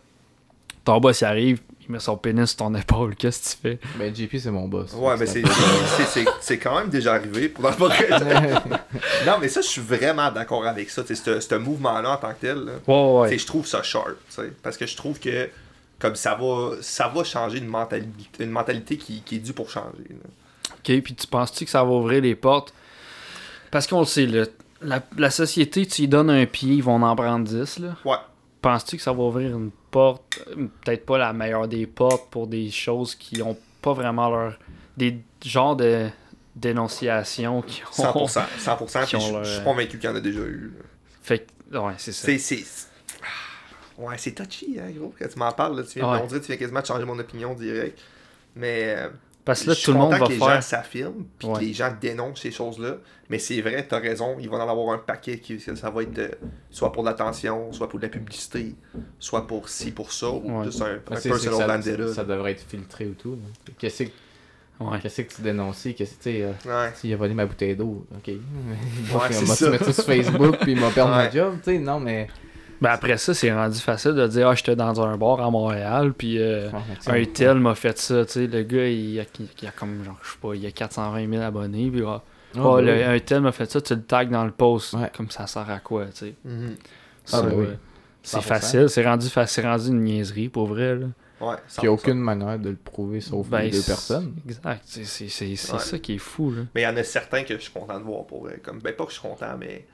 Ton boss il arrive, il met son pénis sur ton épaule. Qu'est-ce que tu fais? Ben, JP, c'est mon boss. Ouais, mais c'est, c'est, c'est, c'est quand même déjà arrivé. Pour dans le fond. non, mais ça, je suis vraiment d'accord avec ça. Sais, Ce mouvement-là en tant que tel, là, Ouais, ouais. je trouve ça sharp. Parce que je trouve que comme ça va, ça va changer une mentalité, une mentalité qui, qui est due pour changer. là. Ok, puis tu penses-tu que ça va ouvrir les portes? Parce qu'on le sait, là, la, la société, tu y donnes un pied, ils vont en prendre 10. Là. Ouais. Penses-tu que ça va ouvrir une porte, euh, peut-être pas la meilleure des portes pour des choses qui ont pas vraiment leur. des genres de dénonciations qui ont. 100%. 100%. Qui ont je, leur- je suis convaincu qu'il y en a déjà eu. là. Fait que, ouais, c'est ça. C'est, ouais, c'est touchy, hein, gros. Quand tu m'en parles, là, tu viens, Ouais. on dirait que tu viens quasiment de changer mon opinion direct. Mais euh, Parce que là, je tout le monde va que les faire. gens s'affirment, puis Ouais. que les gens dénoncent ces choses-là. Mais c'est vrai, t'as raison, il va en avoir un paquet qui ça va être euh, soit pour de l'attention, soit pour de la publicité, soit pour ci, pour ça, ou Ouais. juste un, un personal ça, vendetta. ça devrait être filtré ou tout. là. Qu'est-ce que Ouais. qu'est-ce que tu dénonces? Qu'est-ce que tu sais, euh, Ouais. s'il a volé ma bouteille d'eau, ok. Ouais, on c'est va ça. se mettre ça sur Facebook puis il m'a perdu Ouais. ma job, tu sais, non mais. Ben après ça, c'est rendu facile de dire Ah, j'étais dans un bar à Montréal, puis euh, un tel m'a fait ça. Tu sais, le gars, il a, il a comme, genre, je sais pas, il a 420 000 abonnés, puis ah, le- oui. un tel m'a fait ça, tu le tags dans le post. Ouais. Comme ça sert à quoi, tu sais. Mhm. Ah, ben oui. euh, C'est 100%. facile, c'est rendu, fa- c'est rendu une niaiserie, pour vrai. Là. Ouais, il n'y a 100%. aucune manière de le prouver sauf Ben, les deux personnes. Exact, c'est Ouais. ça qui est fou. Là. Mais il y en a certains que je suis content de voir pour vrai. Comme, ben pas que je suis content, mais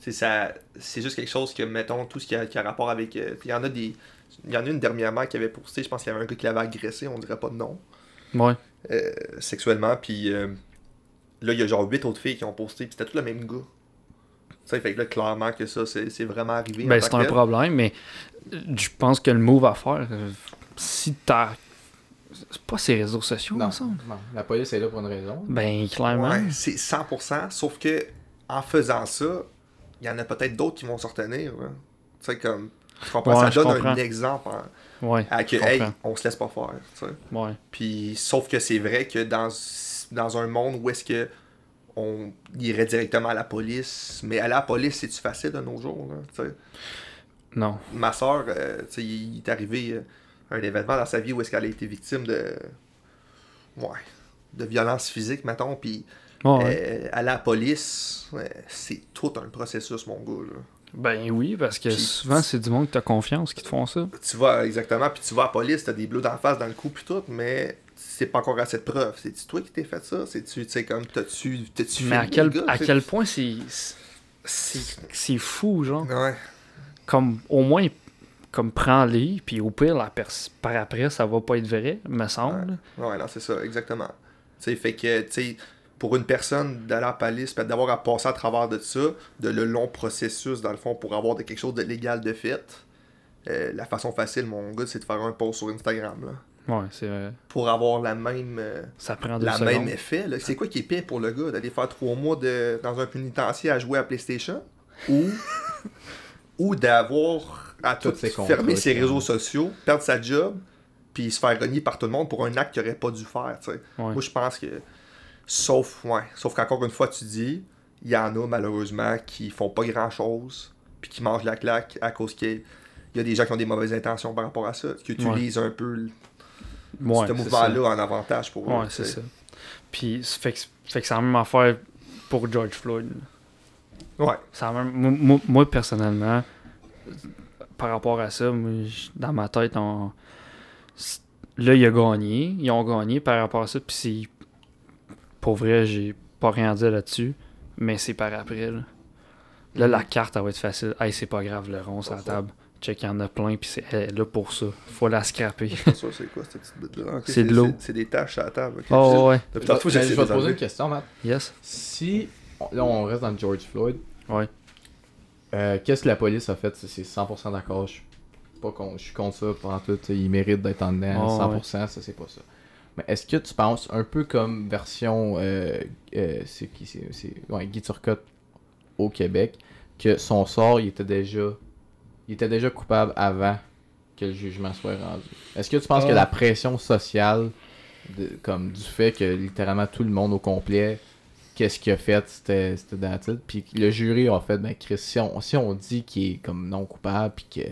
c'est ça c'est juste quelque chose que, mettons, tout ce qui a, qui a rapport avec. euh, Il y en a des. Il y en a une dernièrement qui avait posté, je pense qu'il y avait un gars qui l'avait agressé, on dirait pas de nom, Ouais. euh, sexuellement, puis euh, là, il y a genre 8 autres filles qui ont posté, puis c'était tout le même gars. Sais, fait que là, clairement que ça, c'est c'est vraiment arrivé. en Ben, c'est un problème, mais euh, je pense que le move à faire, si t'as. C'est pas ces réseaux sociaux, Non, ensemble. non, la police est là pour une raison. Ben, clairement. Ouais, c'est 100%, sauf que en faisant ça, il y en a peut-être d'autres qui vont se retenir. là. Tu sais, comme. Tu comprends? Ouais, ça donne comprends. un exemple hein, Ouais. à que, hey, on se laisse pas faire. tu sais. Ouais. Puis, sauf que c'est vrai que dans, dans un monde où est-ce que on irait directement à la police, mais aller à la police, c'est-tu facile de nos jours? Là, tu sais? Non. Ma soeur, il est arrivé euh, un événement dans sa vie où est-ce qu'elle a été victime de. Ouais. De violence physique, mettons, puis Ouais, ouais. euh, aller à la police, ouais, c'est tout un processus, mon gars. Là. Ben oui, parce que souvent, c'est du monde que t'as confiance qui te font ça. Tu vas, exactement, puis tu vas à la police, t'as des bleus d'en face dans le cou, puis tout, mais c'est pas encore assez de preuves. C'est-tu toi qui t'es fait ça? C'est-tu, tu sais, comme, t'as-tu, t'as-tu Mais à quel, gars, à quel point c'est. C'est fou, genre. Ouais. Comme, au moins, comme prends-les, puis au pire, la par après, ça va pas être vrai, me semble. Ouais, non, c'est ça, exactement. Tu sais, fait que, tu sais, pour une personne d'aller à la police, puis d'avoir à passer à travers de ça, de le long processus, dans le fond, pour avoir de quelque chose de légal de fait, euh, la façon facile, mon gars, c'est de faire un post sur Instagram, là. Ouais, c'est vrai. Pour avoir la même... euh, Ça prend deux la secondes. même effet. là. C'est quoi qui est pire pour le gars d'aller faire trois mois de, dans un pénitencier à jouer à PlayStation? Ou, ou d'avoir à tout fermer ses réseaux sociaux, perdre sa job, puis se faire renier par tout le monde pour un acte qu'il aurait pas dû faire. Ouais. Moi, je pense que. Sauf, ouais, sauf qu'encore une fois, tu dis, il y en a malheureusement qui font pas grand chose, puis qui mangent la claque à cause qu'il y a- des gens qui ont des mauvaises intentions par rapport à ça, qui utilisent un peu Ouais, ce mouvement-là en avantage pour eux. Ouais, c'est ça. Puis, ça fait que, fait que c'est la même affaire pour George Floyd. Ouais. Même- moi, moi- personnellement, par rapport à ça, moi, dans ma tête, on... là, il a gagné. Ils ont gagné par rapport à ça. Puis, c'est. Pour vrai, j'ai pas rien à dire là-dessus. Mais c'est par après. Là, Là, la carte, elle va être facile. Hey, c'est pas grave, le rond sur la table. check, il y en a plein, puis c'est là pour ça. Faut la scraper. C'est quoi cette petite bête-là. C'est de l'eau. C'est des taches à la table. ok. Oh, ouais. Depuis tantôt, j'essaie je de vais te poser enlever. une question, Matt. Yes. Si, là, on reste dans le George Floyd, Ouais. euh, qu'est-ce que la police a fait? C'est- C'est 100% d'accord. Je suis pas con- je suis contre ça pendant tout. Il mérite d'être en dedans. Oh, 100%, ça, c'est pas ça. Mais est-ce que tu penses, un peu comme version, euh, euh, c'est qui c'est c'est- ouais, Guy Turcotte au Québec, que son sort, il était déjà, il était déjà coupable avant que le jugement soit rendu? Est-ce que tu penses que la pression sociale, de- comme du fait que littéralement tout le monde au complet, qu'est-ce qu'il a fait, c'était c'était that's it. Puis le jury a fait, ben Chris, si on, si on dit qu'il est comme non coupable, puis que.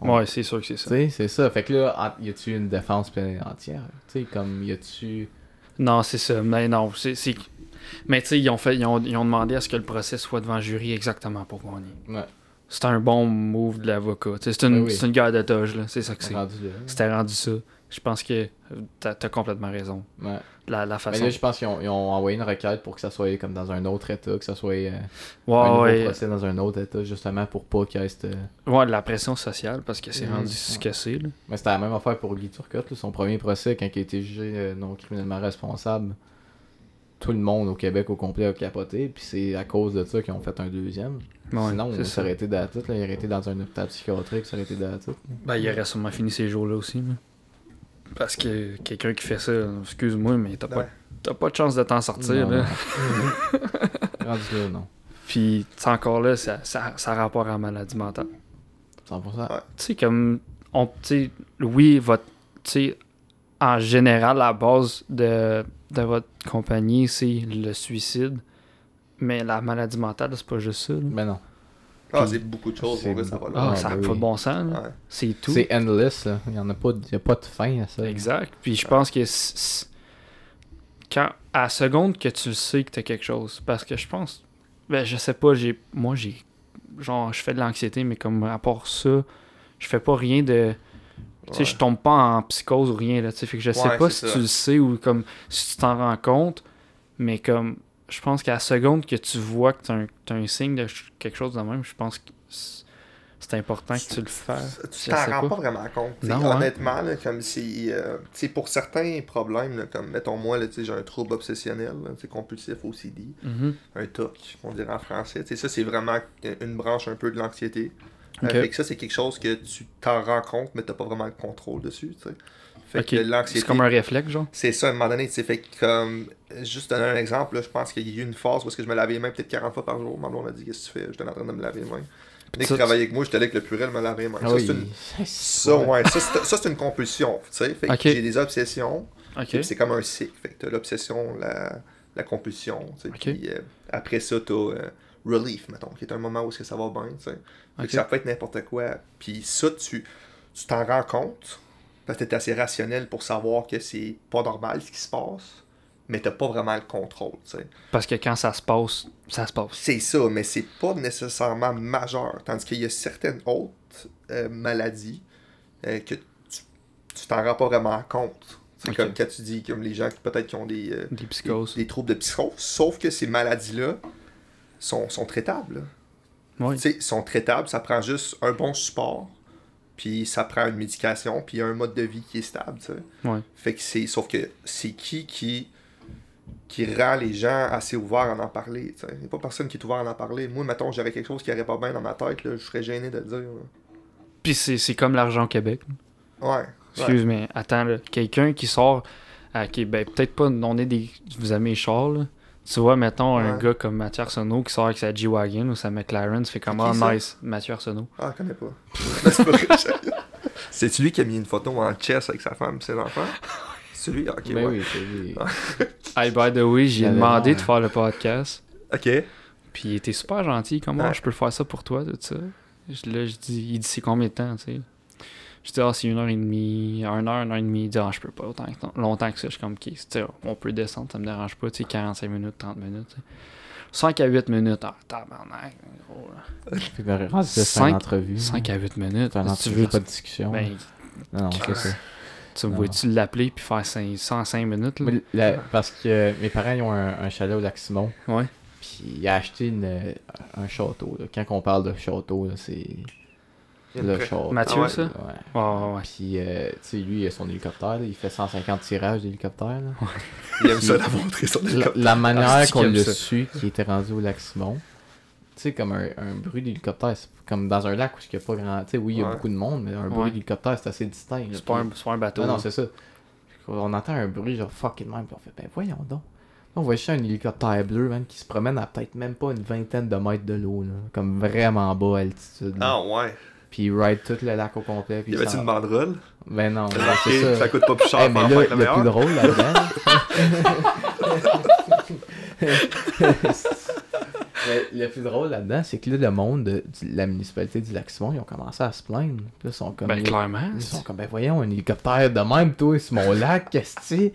Ouais, c'est sûr que c'est Tu ça. sais, c'est ça. Fait que là, y a-tu une défense pleine entière? Tu sais, comme y a-tu. Non, c'est ça. Mais non, c'est. Mais tu sais, ils ont fait. Ils ont, ils ont demandé à ce que le procès soit devant le jury exactement pour gagner. Ouais, C'est un bon move de l'avocat. C'est une, oui. une guerre de toge, là. C'est ça que c'est. rendu là. C'était rendu ça. Je pense que t'as as complètement raison. Ouais. La, la Mais façon. là, je pense qu'ils ont, envoyé une requête pour que ça soit comme dans un autre état, que ça soit euh, ouais, un nouveau ouais. procès dans un autre état, justement pour pas qu'il y ait cette. Ouais, de la pression sociale, parce que c'est Mhm. rendu ce que c'est. Mais c'était la même affaire pour Guy Turcotte, là, son premier procès, quand il a été jugé euh, non criminellement responsable. Tout le monde au Québec au complet a capoté, puis c'est à cause de ça qu'ils ont fait un deuxième. Ouais, Sinon, c'est ça ça. aurait été d'attitude, là, il aurait été dans un hôpital psychiatrique, ça aurait été d'attitude. Ben, il aurait sûrement fini ces jours-là aussi, là. Parce que quelqu'un qui fait ça, excuse-moi, mais t'as pas, pas de chance de t'en sortir, Non, là. non. Non. Puis, encore là, ça, ça, ça a rapport à la maladie mentale. 100%. Ouais. Tu sais, comme, on, tu sais, oui, votre, tu sais, en général, la base de, de votre compagnie, c'est le suicide. Mais la maladie mentale, c'est pas juste ça. là. Mais non. Ah, c'est beaucoup de choses. Pour vrai, ça va là. Ah, ça n'a ben pas oui. de bon sens. là. Ouais. C'est tout. C'est endless, là. Il y en a pas, de- il y a pas de fin à ça. Exact. Puis je pense que quand à la seconde que tu le sais que t'as quelque chose, parce que je pense, ben je sais pas, j'ai, moi j'ai, genre je fais de l'anxiété, mais comme à part ça, je fais pas rien de, tu sais, Ouais. je tombe pas en psychose ou rien là, tu sais, fait que je sais Ouais, pas si ça. tu le sais ou comme si tu t'en rends compte, mais comme je pense qu'à la seconde que tu vois que t'as un, t'as un signe de quelque chose de même, je pense que c'est c'est important que tu le fasses. Tu t'en rends pas. pas. vraiment compte. Non, hein. honnêtement, là, comme si. euh, pour certains problèmes, là, comme mettons moi, j'ai un trouble obsessionnel, t'sais, compulsif OCD, Mhm. un TOC, on dirait en français. T'sais, ça, c'est vraiment une branche un peu de l'anxiété. Euh, Ok. fait que ça, c'est quelque chose que tu t'en rends compte, mais t'as pas vraiment le contrôle dessus. t'sais. Fait Ok. que l'anxiété. C'est comme un réflexe, genre? C'est ça, à un moment donné, tu fait comme, juste donner un exemple, là, je pense qu'il y a eu une phase où que je me lavais les mains peut-être 40 fois par jour. Ma blonde m'a dit, qu'est-ce que tu fais? J'étais en train de me laver les mains. Dès qu'il travaillait avec moi, j'étais allé avec le purel me laver les mains. Ah ça, oui. c'est une, ça, ouais, ça, c'est, une compulsion, tu sais. Fait que j'ai des obsessions, c'est comme un cycle. Fait que t'as l'obsession, la, la compulsion. Puis euh, après ça, t'as euh, relief, mettons, qui est un moment où est-ce que ça va bien, tu sais. Ça peut être n'importe quoi. Puis ça, tu, tu t'en rends compte, parce que t'es assez rationnel pour savoir que c'est pas normal ce qui se passe, mais t'as pas vraiment le contrôle, tu sais. Parce que quand ça se passe, ça se passe. C'est ça, mais c'est pas nécessairement majeur. Tandis qu'il y a certaines autres euh, maladies euh, que tu t'en rends pas vraiment compte. C'est comme quand tu dis, comme les gens qui peut-être qui ont des, euh, Des des, psychoses. des troubles de psychose, sauf que ces maladies-là sont, sont traitables. Oui. Sont traitables, ça prend juste un bon support, puis ça prend une médication, puis un mode de vie qui est stable, tu sais. Ouais. Fait que c'est. Sauf que c'est qui qui qui rend les gens assez ouverts à en parler, tu sais. Il n'y a pas personne qui est ouvert à en parler. Moi, mettons, j'avais quelque chose qui irait pas bien dans ma tête, là, je serais gêné de le dire. Puis c'est c'est comme l'argent au Québec. Ouais. Excuse, mais attends. Quelqu'un qui sort. à qui, ben, peut-être pas. On est des. Vous aimez les chars, là. Tu vois, mettons, un gars comme Mathieu Arsenault qui sort avec sa G-Wagon ou sa McLaren, tu fais comme Ah, nice, Mathieu Arsenault. Ah, je connais pas. C'est lui qui a mis une photo en chess avec sa femme ses enfants? C'est lui? Ok, Ben ouais. oui, c'est lui. Hey, by the way, j'ai demandé de faire le podcast. Ok. Puis il était super gentil. Comment Ouais. je peux faire ça pour toi, tout ça? Je- Là, je dis, il dit c'est combien de temps, tu sais? Je dis, ah, c'est une heure et demie, une heure, une heure et demie. Il dit, ah, je peux pas autant longtemps que ça. Je suis comme, ok, on peut descendre, ça me dérange pas, tu sais, 45 minutes, 30 minutes, tu sais. 5 à 8 minutes, ah, tabarnak, gros, là. Fait que rendu là, c'est Cinq- une entrevue. 5 à 8 minutes. Une tu veux, pas de discussion. ben, non, non, c'est ça. tu vois-tu l'appeler puis faire 5, 105 minutes, là? Mais la- parce que mes parents ils ont un, un chalet au lac Simon. Ouais. Puis il a acheté une, un château. là. Quand on parle de château, là, c'est. Le Après. char. Mathieu, Ah ouais. ça? Ouais. Puis, euh, tu sais, lui, il a son hélicoptère, là, il fait 150 tirages d'hélicoptère. Il aime ça la montrer sur La, l'hélicoptère. la manière Ah, qu'on l'a su, qui était rendu au lac Simon, tu sais, comme un, un bruit d'hélicoptère, c'est comme dans un lac où il n'y a pas grand. Tu sais, oui, il y a Ouais. beaucoup de monde, mais un bruit d'hélicoptère, c'est assez distinct. C'est pas, un, pas bateau. Ah non, c'est ça. On entend un bruit genre fucking même, puis on fait, ben voyons donc. Là, on voit juste un hélicoptère bleu, man, qui se promène à peut-être même pas une vingtaine de mètres de l'eau, là. Comme vraiment bas à altitude. là. Ah ouais. Puis il ride tout le lac au complet. Puis Y il avait-tu une banderole? Ben non, ben, c'est ça. ça coûte pas plus cher Hey, pour mais là, le le plus drôle là-dedans. Mais le plus drôle là-dedans, c'est que là, le monde de, de la municipalité du Lac-Simon, ils ont commencé à se plaindre. Puis là, ils sont comme. Ben, clairement. Ils sont comme, ben voyons, un hélicoptère de même, toi, sur mon lac, qu'est-ce que c'est?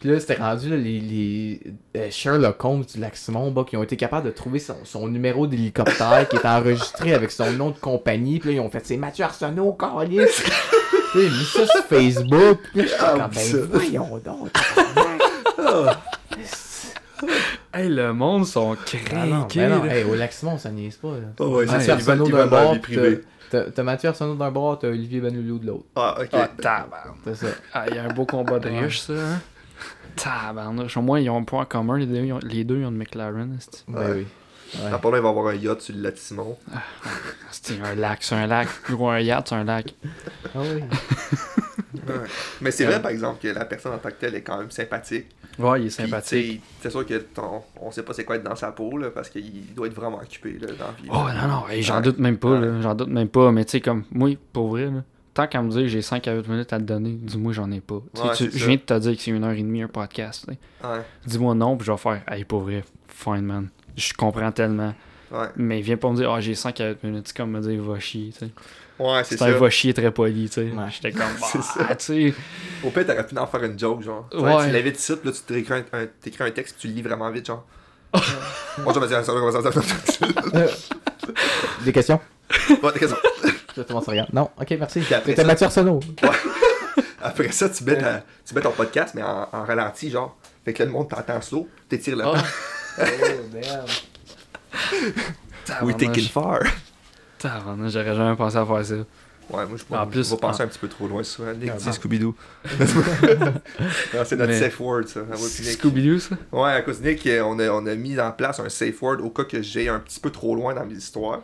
Puis là, c'était rendu là, les, les euh, Sherlock Holmes du Lac-Simon, bah, qui ont été capables de trouver son, son numéro d'hélicoptère qui était enregistré avec son nom de compagnie. Puis là, ils ont fait, c'est Mathieu Arsenault, Carlis. tu sais, ils ont mis ça sur Facebook. Puis là, j'étais Ah, comme, ben voyons donc. Hey, le monde sont Ah craqués. ben hey, au Lac-Simon, ça niaise pas. Là. Ah ouais, c'est Mathieu Arsenault d'un bord, t'as Mathieu Arsenault d'un bord, t'as Olivier Benoulou de l'autre. Ah, ok. Ah. C'est ça. Ah, il y a un beau combat de riches, ça. Hein? Tabarnouche. Au moins, ils ont un point commun. Les deux, ils ont, les deux, ils ont une McLaren. c'est- Ben Ouais. oui. Ouais. Pas long, il va y avoir un yacht sur le lac Simon. C'est un lac. C'est un lac. Plus gros un yacht, c'est un lac. Ah oui. Mais c'est Ouais. vrai, par exemple, que la personne en tant que telle est quand même sympathique. Ouais, il est sympathique. C'est sûr que ton- on sait pas c'est quoi être dans sa peau, là, parce qu'il doit être vraiment occupé là, dans la vie. Oh là. non, non, j'en Ouais. doute même pas, Ouais. là, j'en doute même pas, mais tu sais, comme, moi, pour vrai, là, tant qu'à me dire que j'ai 5 à 8 minutes à te donner, dis-moi j'en ai pas. Tu sais, Ouais, tu- c'est je viens de te dire que c'est une heure et demie un podcast. tu sais. Ouais, Dis-moi non, puis je vais faire, hey, pour vrai, fine man. Je comprends tellement. ouais. Mais viens pas me dire, ah, j'ai 5 à 8 minutes, c'est comme me dire, va chier, tu sais. Ouais, c'est C'est ça. un va chier très poli, tu sais. Ouais. J'étais comme, C'est bah, tu sais. Au pire, t'aurais pu en faire une joke, genre. Tu Ouais. Tu l'invites ici, là, tu t'écris un, un- t'écris un texte, puis tu le lis vraiment vite, genre. Bonjour, monsieur. ça va, ça va, ça va, ça va. Des questions? Ouais, t'as raison. Tout le monde se regarde. Non, ok, merci. C'était ça- Mathieu Arsenault. Après ça, tu mets, ta- tu mets ton podcast, mais en, en ralenti, genre. Fait que là, le monde t'entend en slow, t'étires le Ah. temps. Oh, damn. We take it far. J'aurais jamais pensé à faire ça. Ouais, moi, je En pense plus, je vais penser en- un petit peu trop loin sur Nick dit. Scooby-Doo. C'est notre Mais- safe word, ça. Ouais, Scooby-Doo, ça? Ouais, à cause de Nick, euh, on a, on a mis en place un safe word au cas que j'ai un petit peu trop loin dans mes histoires.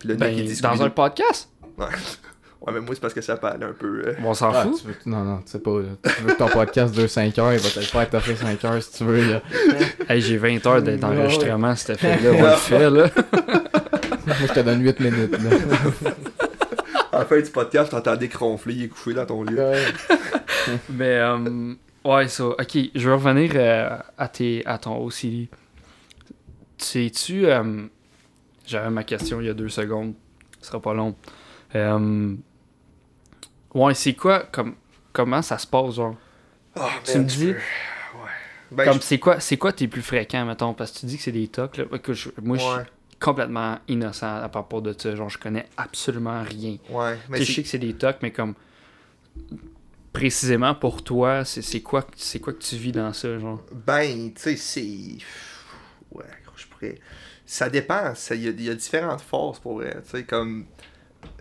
Puis là, Ben, il dit dans un podcast? Ouais. ouais, mais moi, c'est parce que ça parle un peu. euh, On s'en Ah, fout. tu veux- Non, non, tu sais pas. Là. Tu veux que ton podcast dure 5 heures, il va te le faire toffer 5 heures si tu veux. Là. Hey, j'ai 20 heures d'enregistrement, cet effet-là. On le fait, là. Moi, je te donne 8 minutes. Là. À la fin du podcast, t'entendais cronfler, il est couché dans ton lit. Ouais. Mais, euh, ouais, ça. Ok, je vais revenir euh, à, tes, à ton OCD. Sais-tu. J'avais ma question il y a deux secondes. Ce sera pas long. Euh, ouais, c'est quoi. Comme, comment ça se passe, genre? Ah, Tu me dis. Ouais. Ben, Comme je- c'est quoi, c'est quoi tes plus fréquents, mettons? Parce que tu dis que c'est des tocs, là. Je- moi, je suis complètement innocent à propos de ça. Genre, je connais absolument rien. ouais. Mais je sais que c'est des tocs, mais comme précisément pour toi, c'est quoi, que- c'est quoi que tu vis dans ça, genre? Ben, tu sais, c'est. Ouais, je pourrais. Ça dépend. Il y, y a différentes forces pour vrai. Tu sais, comme.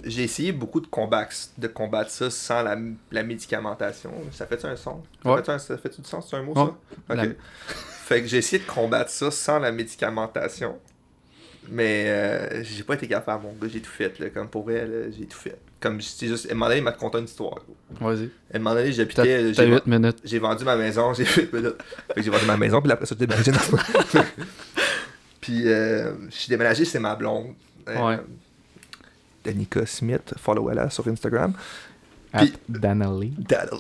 J'ai essayé beaucoup de combattre, de combattre ça sans la, la médicamentation. Ça fait-tu un son? Ça Ouais. fait-tu fait-tu du sens? C'est un mot, Ouais. ça Ok. La- Fait que j'ai essayé de combattre ça sans la médicamentation. Mais euh, j'ai pas été capable, mon gars. J'ai tout fait, là. Comme pour vrai, là, j'ai tout fait. Comme, c'est juste. Moment donné, il m'a conté une histoire. Vas-y. Moment donné, T'as j'habitais. j'ai- 8 minutes. j'ai vendu ma maison, j'ai fait minutes. Fait que j'ai vendu ma maison, puis après ça, déménagé dans Puis euh, je suis déménagé, c'est ma blonde. Euh, Ouais. Danica Smith, follow elle sur Instagram. Puis-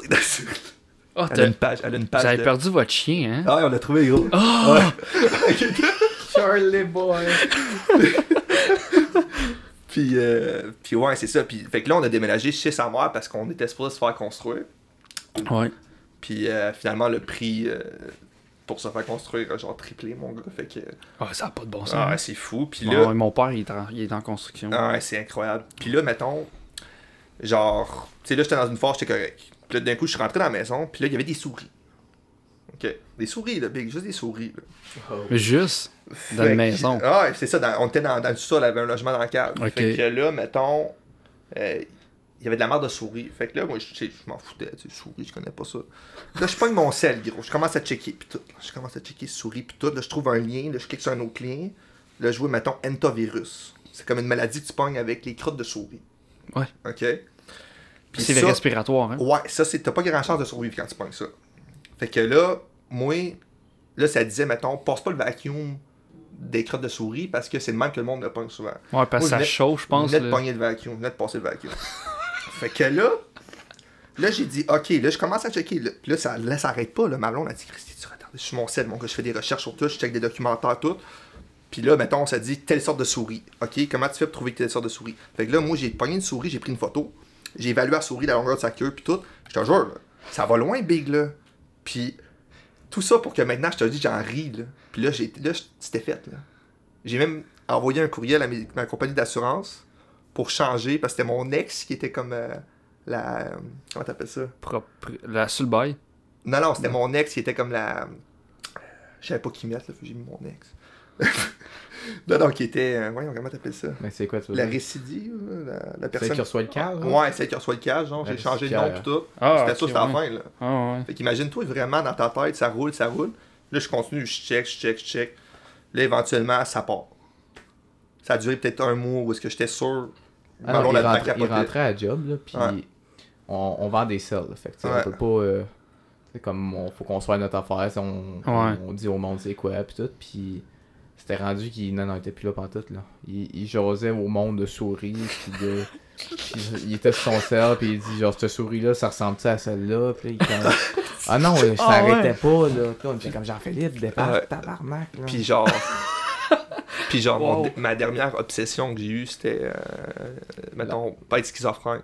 that's it. Oh, Elle a une page, elle a une vous page. avez de- perdu votre chien, hein? Ah ouais, on l'a trouvé gros. Oh Ouais. Charlie Boy. Puis, euh, puis ouais, c'est ça. Puis, fait que là, on a déménagé chez sa mère parce qu'on était supposé se faire construire. Ouais. Puis euh, finalement, le prix euh, pour se faire construire genre triplé, mon gars. Fait que. Ah, ça n'a pas de bon sens. Ah, c'est fou. Puis Bon, là. mon père, il est, en, il est en construction. Ah ouais, c'est incroyable. Puis là, mettons, genre, tu sais, là, j'étais dans une forge, j'étais correct. Puis là, d'un coup, je suis rentré dans la maison, puis là, il y avait des souris. Ok? Des souris, là, big, juste des souris. Là. Mais juste dans que- maison. Ah, ouais, c'est ça, dans- on était dans, dans le sol, il y avait un logement dans la cave. Ok. Fait que là, mettons, euh, il y avait de la merde de souris. Fait que là, moi, je, m'en foutais, tu sais, souris, je connais pas ça. Là, je pogne mon sel, gros. Je commence à checker, puis tout. Je commence à checker souris, puis tout. Là, je trouve un lien, là, je clique sur un autre lien. Là, je vois, mettons, entavirus. C'est comme une maladie que tu pognes avec les crottes de souris. Ouais. OK? Puis C'est ça- respiratoire, hein? Ouais, ça, c'est. T'as pas grand chance de survivre quand tu pognes ça. Fait que là, moi, là, ça disait, mettons, passe pas le vacuum des crottes de souris parce que c'est le même que le monde le pogne souvent. Ouais, parce que ça chauffe, je pense. Venait de pogner le vacuum, venait de passer le vacuum. fait que là, là, j'ai dit, ok, là, je commence à checker. Là, Puis là, ça, là, ça arrête pas. Là. Ma blonde a dit, Christy, tu retardes. Je suis mon sel, mon gars, je fais des recherches sur tout, je check des documentaires, tout. Puis là, mettons, on s'est dit, telle sorte de souris. Ok, comment tu fais pour trouver telle sorte de souris? Fait que là, moi, j'ai pogné une souris, j'ai pris une photo. J'ai évalué la souris, la longueur de sa queue, puis tout. Je te jure, là, ça va loin, Big, là. Puis tout ça pour que maintenant, je te dis, j'en ris, là. Puis là, j'ai, là, c'était fait, là. J'ai même envoyé un courriel à ma compagnie d'assurance pour changer, parce que c'était mon ex qui était comme euh, la... Comment t'appelles ça? Propre... La bail? Non, non, c'était mon ex qui était comme la... Je savais pas qui mettre, là, j'ai mis mon ex. non, non, qui était... euh, Voyons, comment t'appelles ça? Mais c'est quoi, tu veux La dire? récidive, là, la, la Celle personne... qui reçoit le cadre? Ouais, celle qui reçoit le cash, genre, La j'ai changé le nom tout. Ah, c'était ça, c'était à la ouais. fin, là. Ah, ouais. Fait qu'imagine-toi vraiment dans ta tête, ça roule, ça roule. Là, je continue, je check, je check, je check. Là, éventuellement, ça part. Ça a duré peut-être un mois où est-ce que j'étais sûr. Ah non, blonde il, rentrait, il capoté. rentrait à job, là, puis Ouais. on, on vend des selles. là. Fait que, tu sais, Ouais. on peut pas. euh, c'est comme, on, faut qu'on soit notre affaire, on, Ouais. on, dit au monde c'est quoi, puis tout, puis c'était rendu qu'il non, non, il était plus là pantoute, là. Il, il jasait au monde de souris, puis de. puis il était sur son sel, puis il dit genre, cette souris-là, ça ressemble-tu à celle-là, puis là, il comme, Ah non, euh, ça Ah arrêtait ouais. pas, là. Puis on était comme Jean-Philippe, départ, Ouais. tabarnak, là. Puis genre. Puis genre, mon- ma dernière obsession que j'ai eue, c'était. euh, mettons, pas être schizophrène.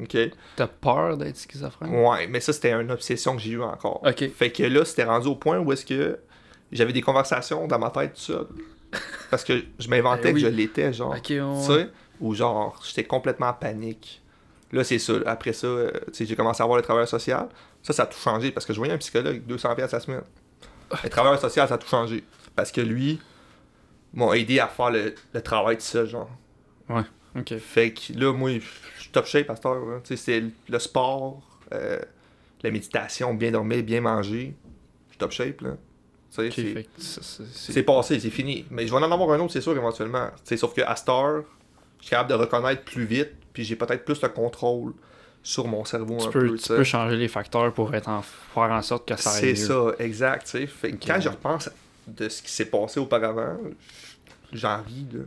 Ok? T'as peur d'être schizophrène? Ouais, mais ça, c'était une obsession que j'ai eue encore. Ok. Fait que là, c'était rendu au point où est-ce que j'avais des conversations dans ma tête tout seul. Parce que je m'inventais Eh oui. que je l'étais, genre. Ok, ouais. Tu sais, ou genre, j'étais complètement en panique. Là, c'est ça. Après ça, euh, tu sais, j'ai commencé à voir le travailleur social. Ça, ça a tout changé parce que je voyais un psychologue 200 pièces la semaine. Le travailleur social, ça a tout changé. Parce que lui m'a aidé à faire le, le travail tout seul, genre. Ok. Fait que là, moi, je suis top shape à cette heure. sais, c'est le sport, euh, la méditation, bien dormir, bien manger. Je suis top shape, là. Tu sais, Ok, c'est- passé, c'est fini. Mais je vais en avoir un autre, c'est sûr, éventuellement. Tu sais, sauf que à cette heure, je suis capable de reconnaître plus vite, puis j'ai peut-être plus de contrôle sur mon cerveau Tu un peux, peu. tu tu sais. peux changer les facteurs pour être en, faire en sorte que ça aille C'est ça, exact. Fait que Ok, quand ouais. je repense de ce qui s'est passé auparavant, j'en ris, là.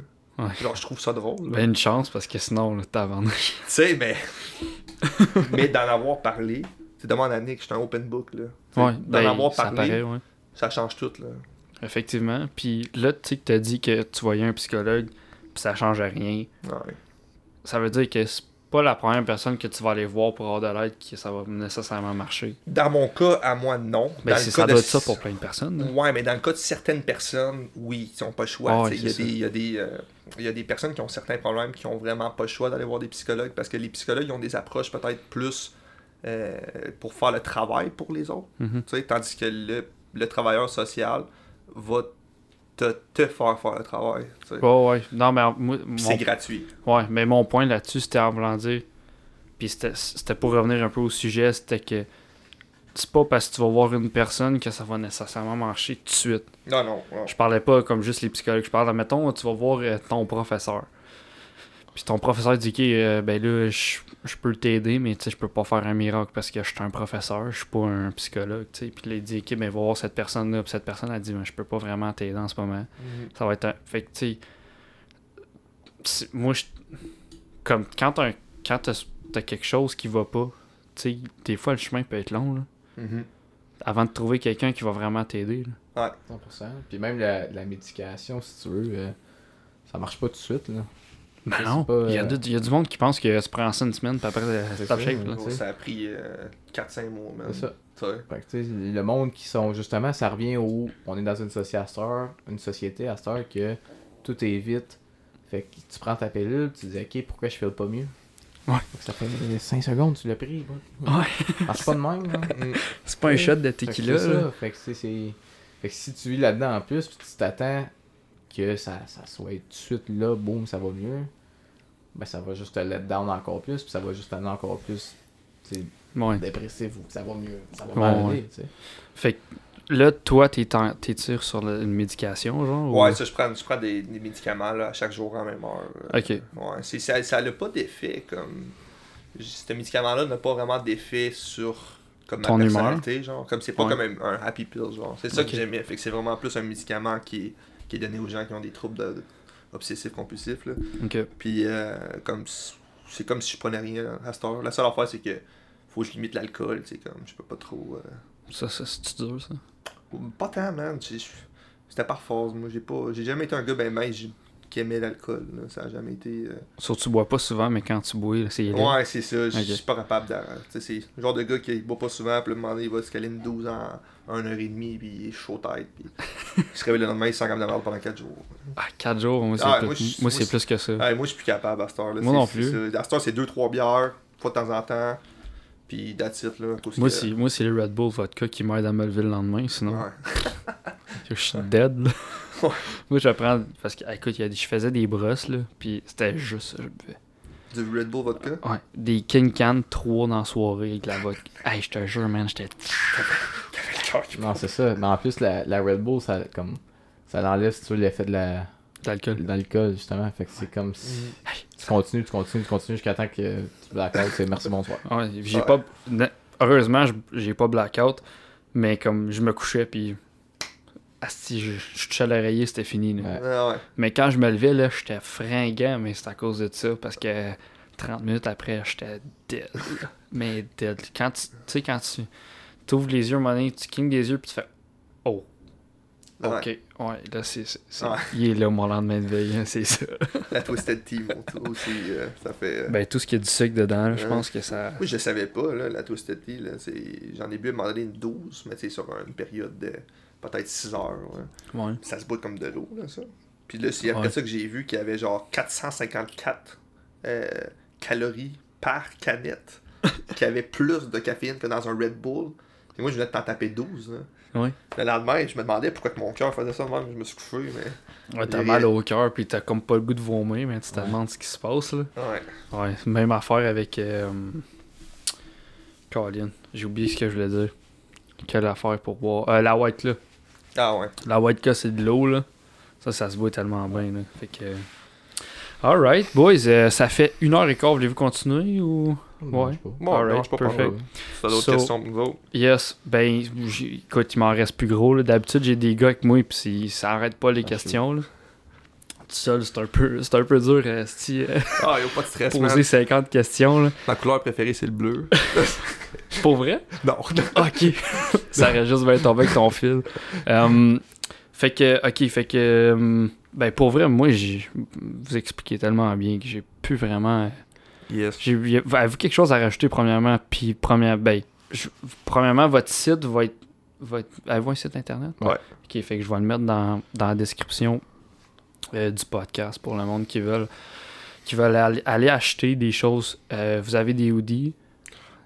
Ouais. Genre, je trouve ça drôle. là. Ben, une chance, parce que sinon, là, t'as vendu. Tu sais, mais. mais d'en avoir parlé, tu demande à Nick, je suis un open book, là. Ouais, d'en ben, avoir ça parlé, paraît, ouais. ça change tout, là. Effectivement. Puis là, tu sais que t'as dit que tu voyais un psychologue, puis ça change rien. Ouais. Ça veut dire que c'est pas la première personne que tu vas aller voir pour avoir de l'aide que ça va nécessairement marcher. Dans mon cas, à moi, non. Ben, Dans c'est- le ça cas doit de- être ça pour plein de personnes. là. Ouais, mais dans le cas de certaines personnes, oui, ils n'ont pas le choix. Ah il, y a c'est des, il, y a des, euh, il y a des personnes qui ont certains problèmes qui ont vraiment pas le choix d'aller voir des psychologues parce que les psychologues ils ont des approches peut-être plus euh, pour faire le travail pour les autres. Mhm. sais, tandis que le, le travailleur social va te, te faire faire le travail. tu sais. Ouais, ouais. Non, mais moi, mon- C'est gratuit. Ouais, mais mon point là-dessus, c'était en voulant dire. Puis c'était c'était pour revenir un peu au sujet, c'était que c'est pas parce que tu vas voir une personne que ça va nécessairement marcher tout de suite. Non, non. non. Je parlais pas comme juste les psychologues. Je parle, mettons, tu vas voir euh, ton professeur. Puis ton professeur dit, ok, euh, ben là, je je peux t'aider, mais tu sais, je peux pas faire un miracle parce que je suis un professeur, je suis pas un psychologue, tu sais. Puis là, il dit, ok, ben va voir cette personne-là. Puis cette personne a dit, ben, je peux pas vraiment t'aider en ce moment. Mhm. Ça va être un. Fait que, tu sais. Moi, je. Comme quand t'as un- quand t'as t'as quelque chose qui va pas, tu sais, des fois, le chemin peut être long, là. Mhm. Avant de trouver quelqu'un qui va vraiment t'aider, là. 100%. Puis même la, la médication, si tu veux, euh, ça marche pas tout de suite, là. Ben non. pas, Il, y a euh, du, il y a du monde qui pense que tu prends ça une semaine, puis après, euh, C'est top ça, shape, là. Ça a pris 4-5 mois, man. C'est ça. Que, tu sais, le monde qui sont justement, ça revient où on est dans une société à cette heure, une société à cette heure que tout est vite. Fait que tu prends ta pilule, tu dis ok pourquoi je fais pas mieux? Ouais. Fait que ça fait 5 secondes, tu l'as pris. Ouais. Ouais. Marche pas de même. Mm. C'est pas un shot de Fait que tequila, c'est là. ça. Fait que. Fait que si tu vis là-dedans en plus, puis tu t'attends que ça, ça soit tout de suite là, boum, ça va mieux. ben ça va juste te let down encore plus, puis ça va juste t'amener encore plus tu sais, Ouais. dépressif ou que ça va mieux, ça va Ouais, mal ouais. aller, tu sais. Fait que là, toi, t'es sur sur une médication, genre ou- Ouais, ça, je prends, je prends des, des médicaments là, à chaque jour en même heure. Ok. Ouais, c'est, ça, ça n'a pas d'effet comme. Ce médicament-là n'a pas vraiment d'effet sur comme Ton ma humeur? personnalité, genre. Comme c'est pas Ouais. comme un, un happy pill, genre. C'est ça que j'aimais. Fait que c'est vraiment plus un médicament qui est, qui est donné aux gens qui ont des troubles de- de- obsessifs compulsifs. Là. Puis euh, comme c'est comme si je prenais rien à cette heure. La seule affaire c'est que faut que je limite l'alcool, tu sais comme je peux pas trop. euh, Ça, ça c'est dur, ça. Pas tant, man. C'était par force. Moi, j'ai pas. J'ai jamais été un gars ben mince qui aimait l'alcool. Ça a jamais été. euh, Surtout, tu bois pas souvent, mais quand tu bois, c'est. Ouais, c'est ça. Je suis pas capable de. C'est le genre de gars qui boit pas souvent. Puis le moment donné, il va se caler une 12 en 1h30. Puis il est chaud tête. Puis il se réveille le lendemain, il sent comme de la pendant 4 jours. Ah, 4 jours, moi, c'est Ah, plus, moi, moi, plus que ça. Moi, je suis plus capable à cette heure-là. Moi non plus. ça. À cette heure, c'est 2-3 bières. Fois de temps en temps. Puis that's it, là. Moi, c'est, moi, c'est le Red Bull vodka qui m'aide à me lever le lendemain, sinon Ouais. je suis dead. là. Moi, je prends. Parce que, écoute, il y a des- je faisais des brosses, là, puis c'était juste ça, je buvais. Du Red Bull vodka? Ouais, des King Can 3 dans la soirée avec la vodka. Hey, je te jure, man, j'étais. Non, c'est ça. Mais en plus, la, la Red Bull, ça, comme, ça enlève, si tu veux, l'effet de la, D'alcool. justement. Fait que c'est comme si tu continues, tu continues, tu continues jusqu'à temps que tu blackout, c'est merci, bonsoir. Ouais, j'ai Ouais. pas. Heureusement, je- j'ai pas blackout, mais comme je me couchais, puis. Asti, je, je touchais à l'oreiller, c'était fini. là. Ouais. Ah ouais. Mais quand je me levais, là, j'étais fringant, mais c'est à cause de ça, parce que 30 minutes après, j'étais dead. mais dead. Quand tu tu sais, quand tu ouvres les yeux, un moment donné, tu clignes des yeux, puis tu fais Oh, ok. Ouais. Ouais, là, c'est. c'est- c'est- Ouais. Il est là, mon lendemain de veille, hein, c'est ça. La Twisted Tea, mon tour aussi. euh, ça fait. euh, ben, tout ce qui a du sucre dedans, là, je pense que ça. Moi, je le savais pas, là, la Twisted Tea. Là, c'est- J'en ai bu à un moment donné une 12, mais c'est sur une période de peut-être 6 heures. ouais. Ouais. Ça se boit comme de l'eau, là, ça. Puis là, c'est après Ouais. ça que j'ai vu qu'il y avait genre 454 euh, calories par canette, qui avait plus de caféine que dans un Red Bull. Et moi, je venais de t'en taper 12. Là. Le lendemain, je me demandais pourquoi que mon cœur faisait ça de même. Je me suis couché, mais. Ouais, t'as mal au cœur, puis t'as comme pas le goût de vomir, mais tu te demandes ce qui se passe, là. Ouais. Ouais, même affaire avec. Euh... Colin, j'ai oublié ce que je voulais dire. Quelle affaire pour boire. Euh, la white là. Ah ouais. La white là, c'est de l'eau là. Ça, ça se boit tellement bien là. Fait que. Alright, boys, euh, ça fait une heure et quart. Voulez-vous continuer ou? Ouais. Bon, Alright, non, je pas perfect. T'as d'autres So- questions pour nous autres? Yes, ben, j'ai- écoute, il m'en reste plus gros là. D'habitude, j'ai des gars avec moi, puis ça arrête pas les Ah, questions là. Tout seul, c'est un peu, c'est un peu dur euh, esti, euh, Ah, y'a pas de stress, man. poser 50 questions là. Ma couleur préférée, c'est le bleu. Pour vrai? non. Ok. ça aurait juste bien tombé avec ton fil. Euh, fait que, ok, fait que, euh, ben pour vrai, moi, j'ai, vous expliquez tellement bien que j'ai plus vraiment. Yes. J'ai, y a- avez-vous quelque chose à rajouter premièrement? Puis, première, ben, je- premièrement, votre site va être. Va être avez-vous un site internet? Ouais. Ok, fait que je vais le mettre dans, dans la description euh, du podcast pour le monde qui veulent, qui veulent aller, aller acheter des choses. Euh, vous avez des hoodies?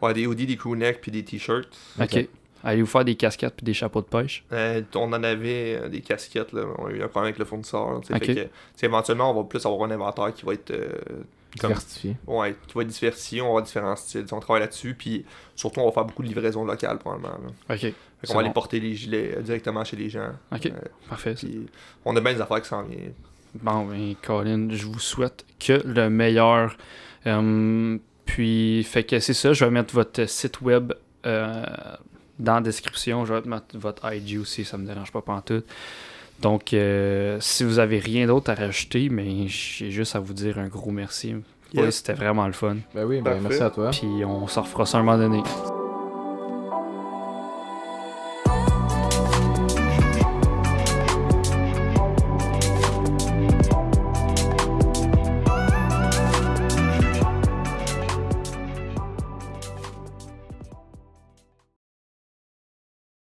Ouais, des hoodies, des crewnecks, puis des t-shirts. Ok. Allez vous faire des casquettes puis des chapeaux de pêche? Euh, on en avait euh, des casquettes, là. On a eu un problème avec le fournisseur. là, tu sais, Ok. fait que, tu sais, éventuellement, on va plus avoir un inventaire qui va être. euh, comme- Diversifié. ouais, qui va être diversifié, on va avoir différents styles. On travaille là-dessus, puis surtout, on va faire beaucoup de livraisons locales, probablement. là. Ok. Qu'on va aller porter les gilets euh, directement chez les gens. Ok. Euh, Parfait. on a bien des affaires qui s'en viennent. Bon, ben, Colin, je vous souhaite que le meilleur. Euh, puis, fait que c'est ça. Je vais mettre votre site web euh, dans la description. Je vais mettre votre IG aussi. Ça me dérange pas pantoute. Donc, euh, si vous avez rien d'autre à rajouter, mais j'ai juste à vous dire un gros merci. Yes. c'était vraiment le fun. Ben oui, ben Parfait. merci à toi. Puis, on s'en refera ça un moment donné.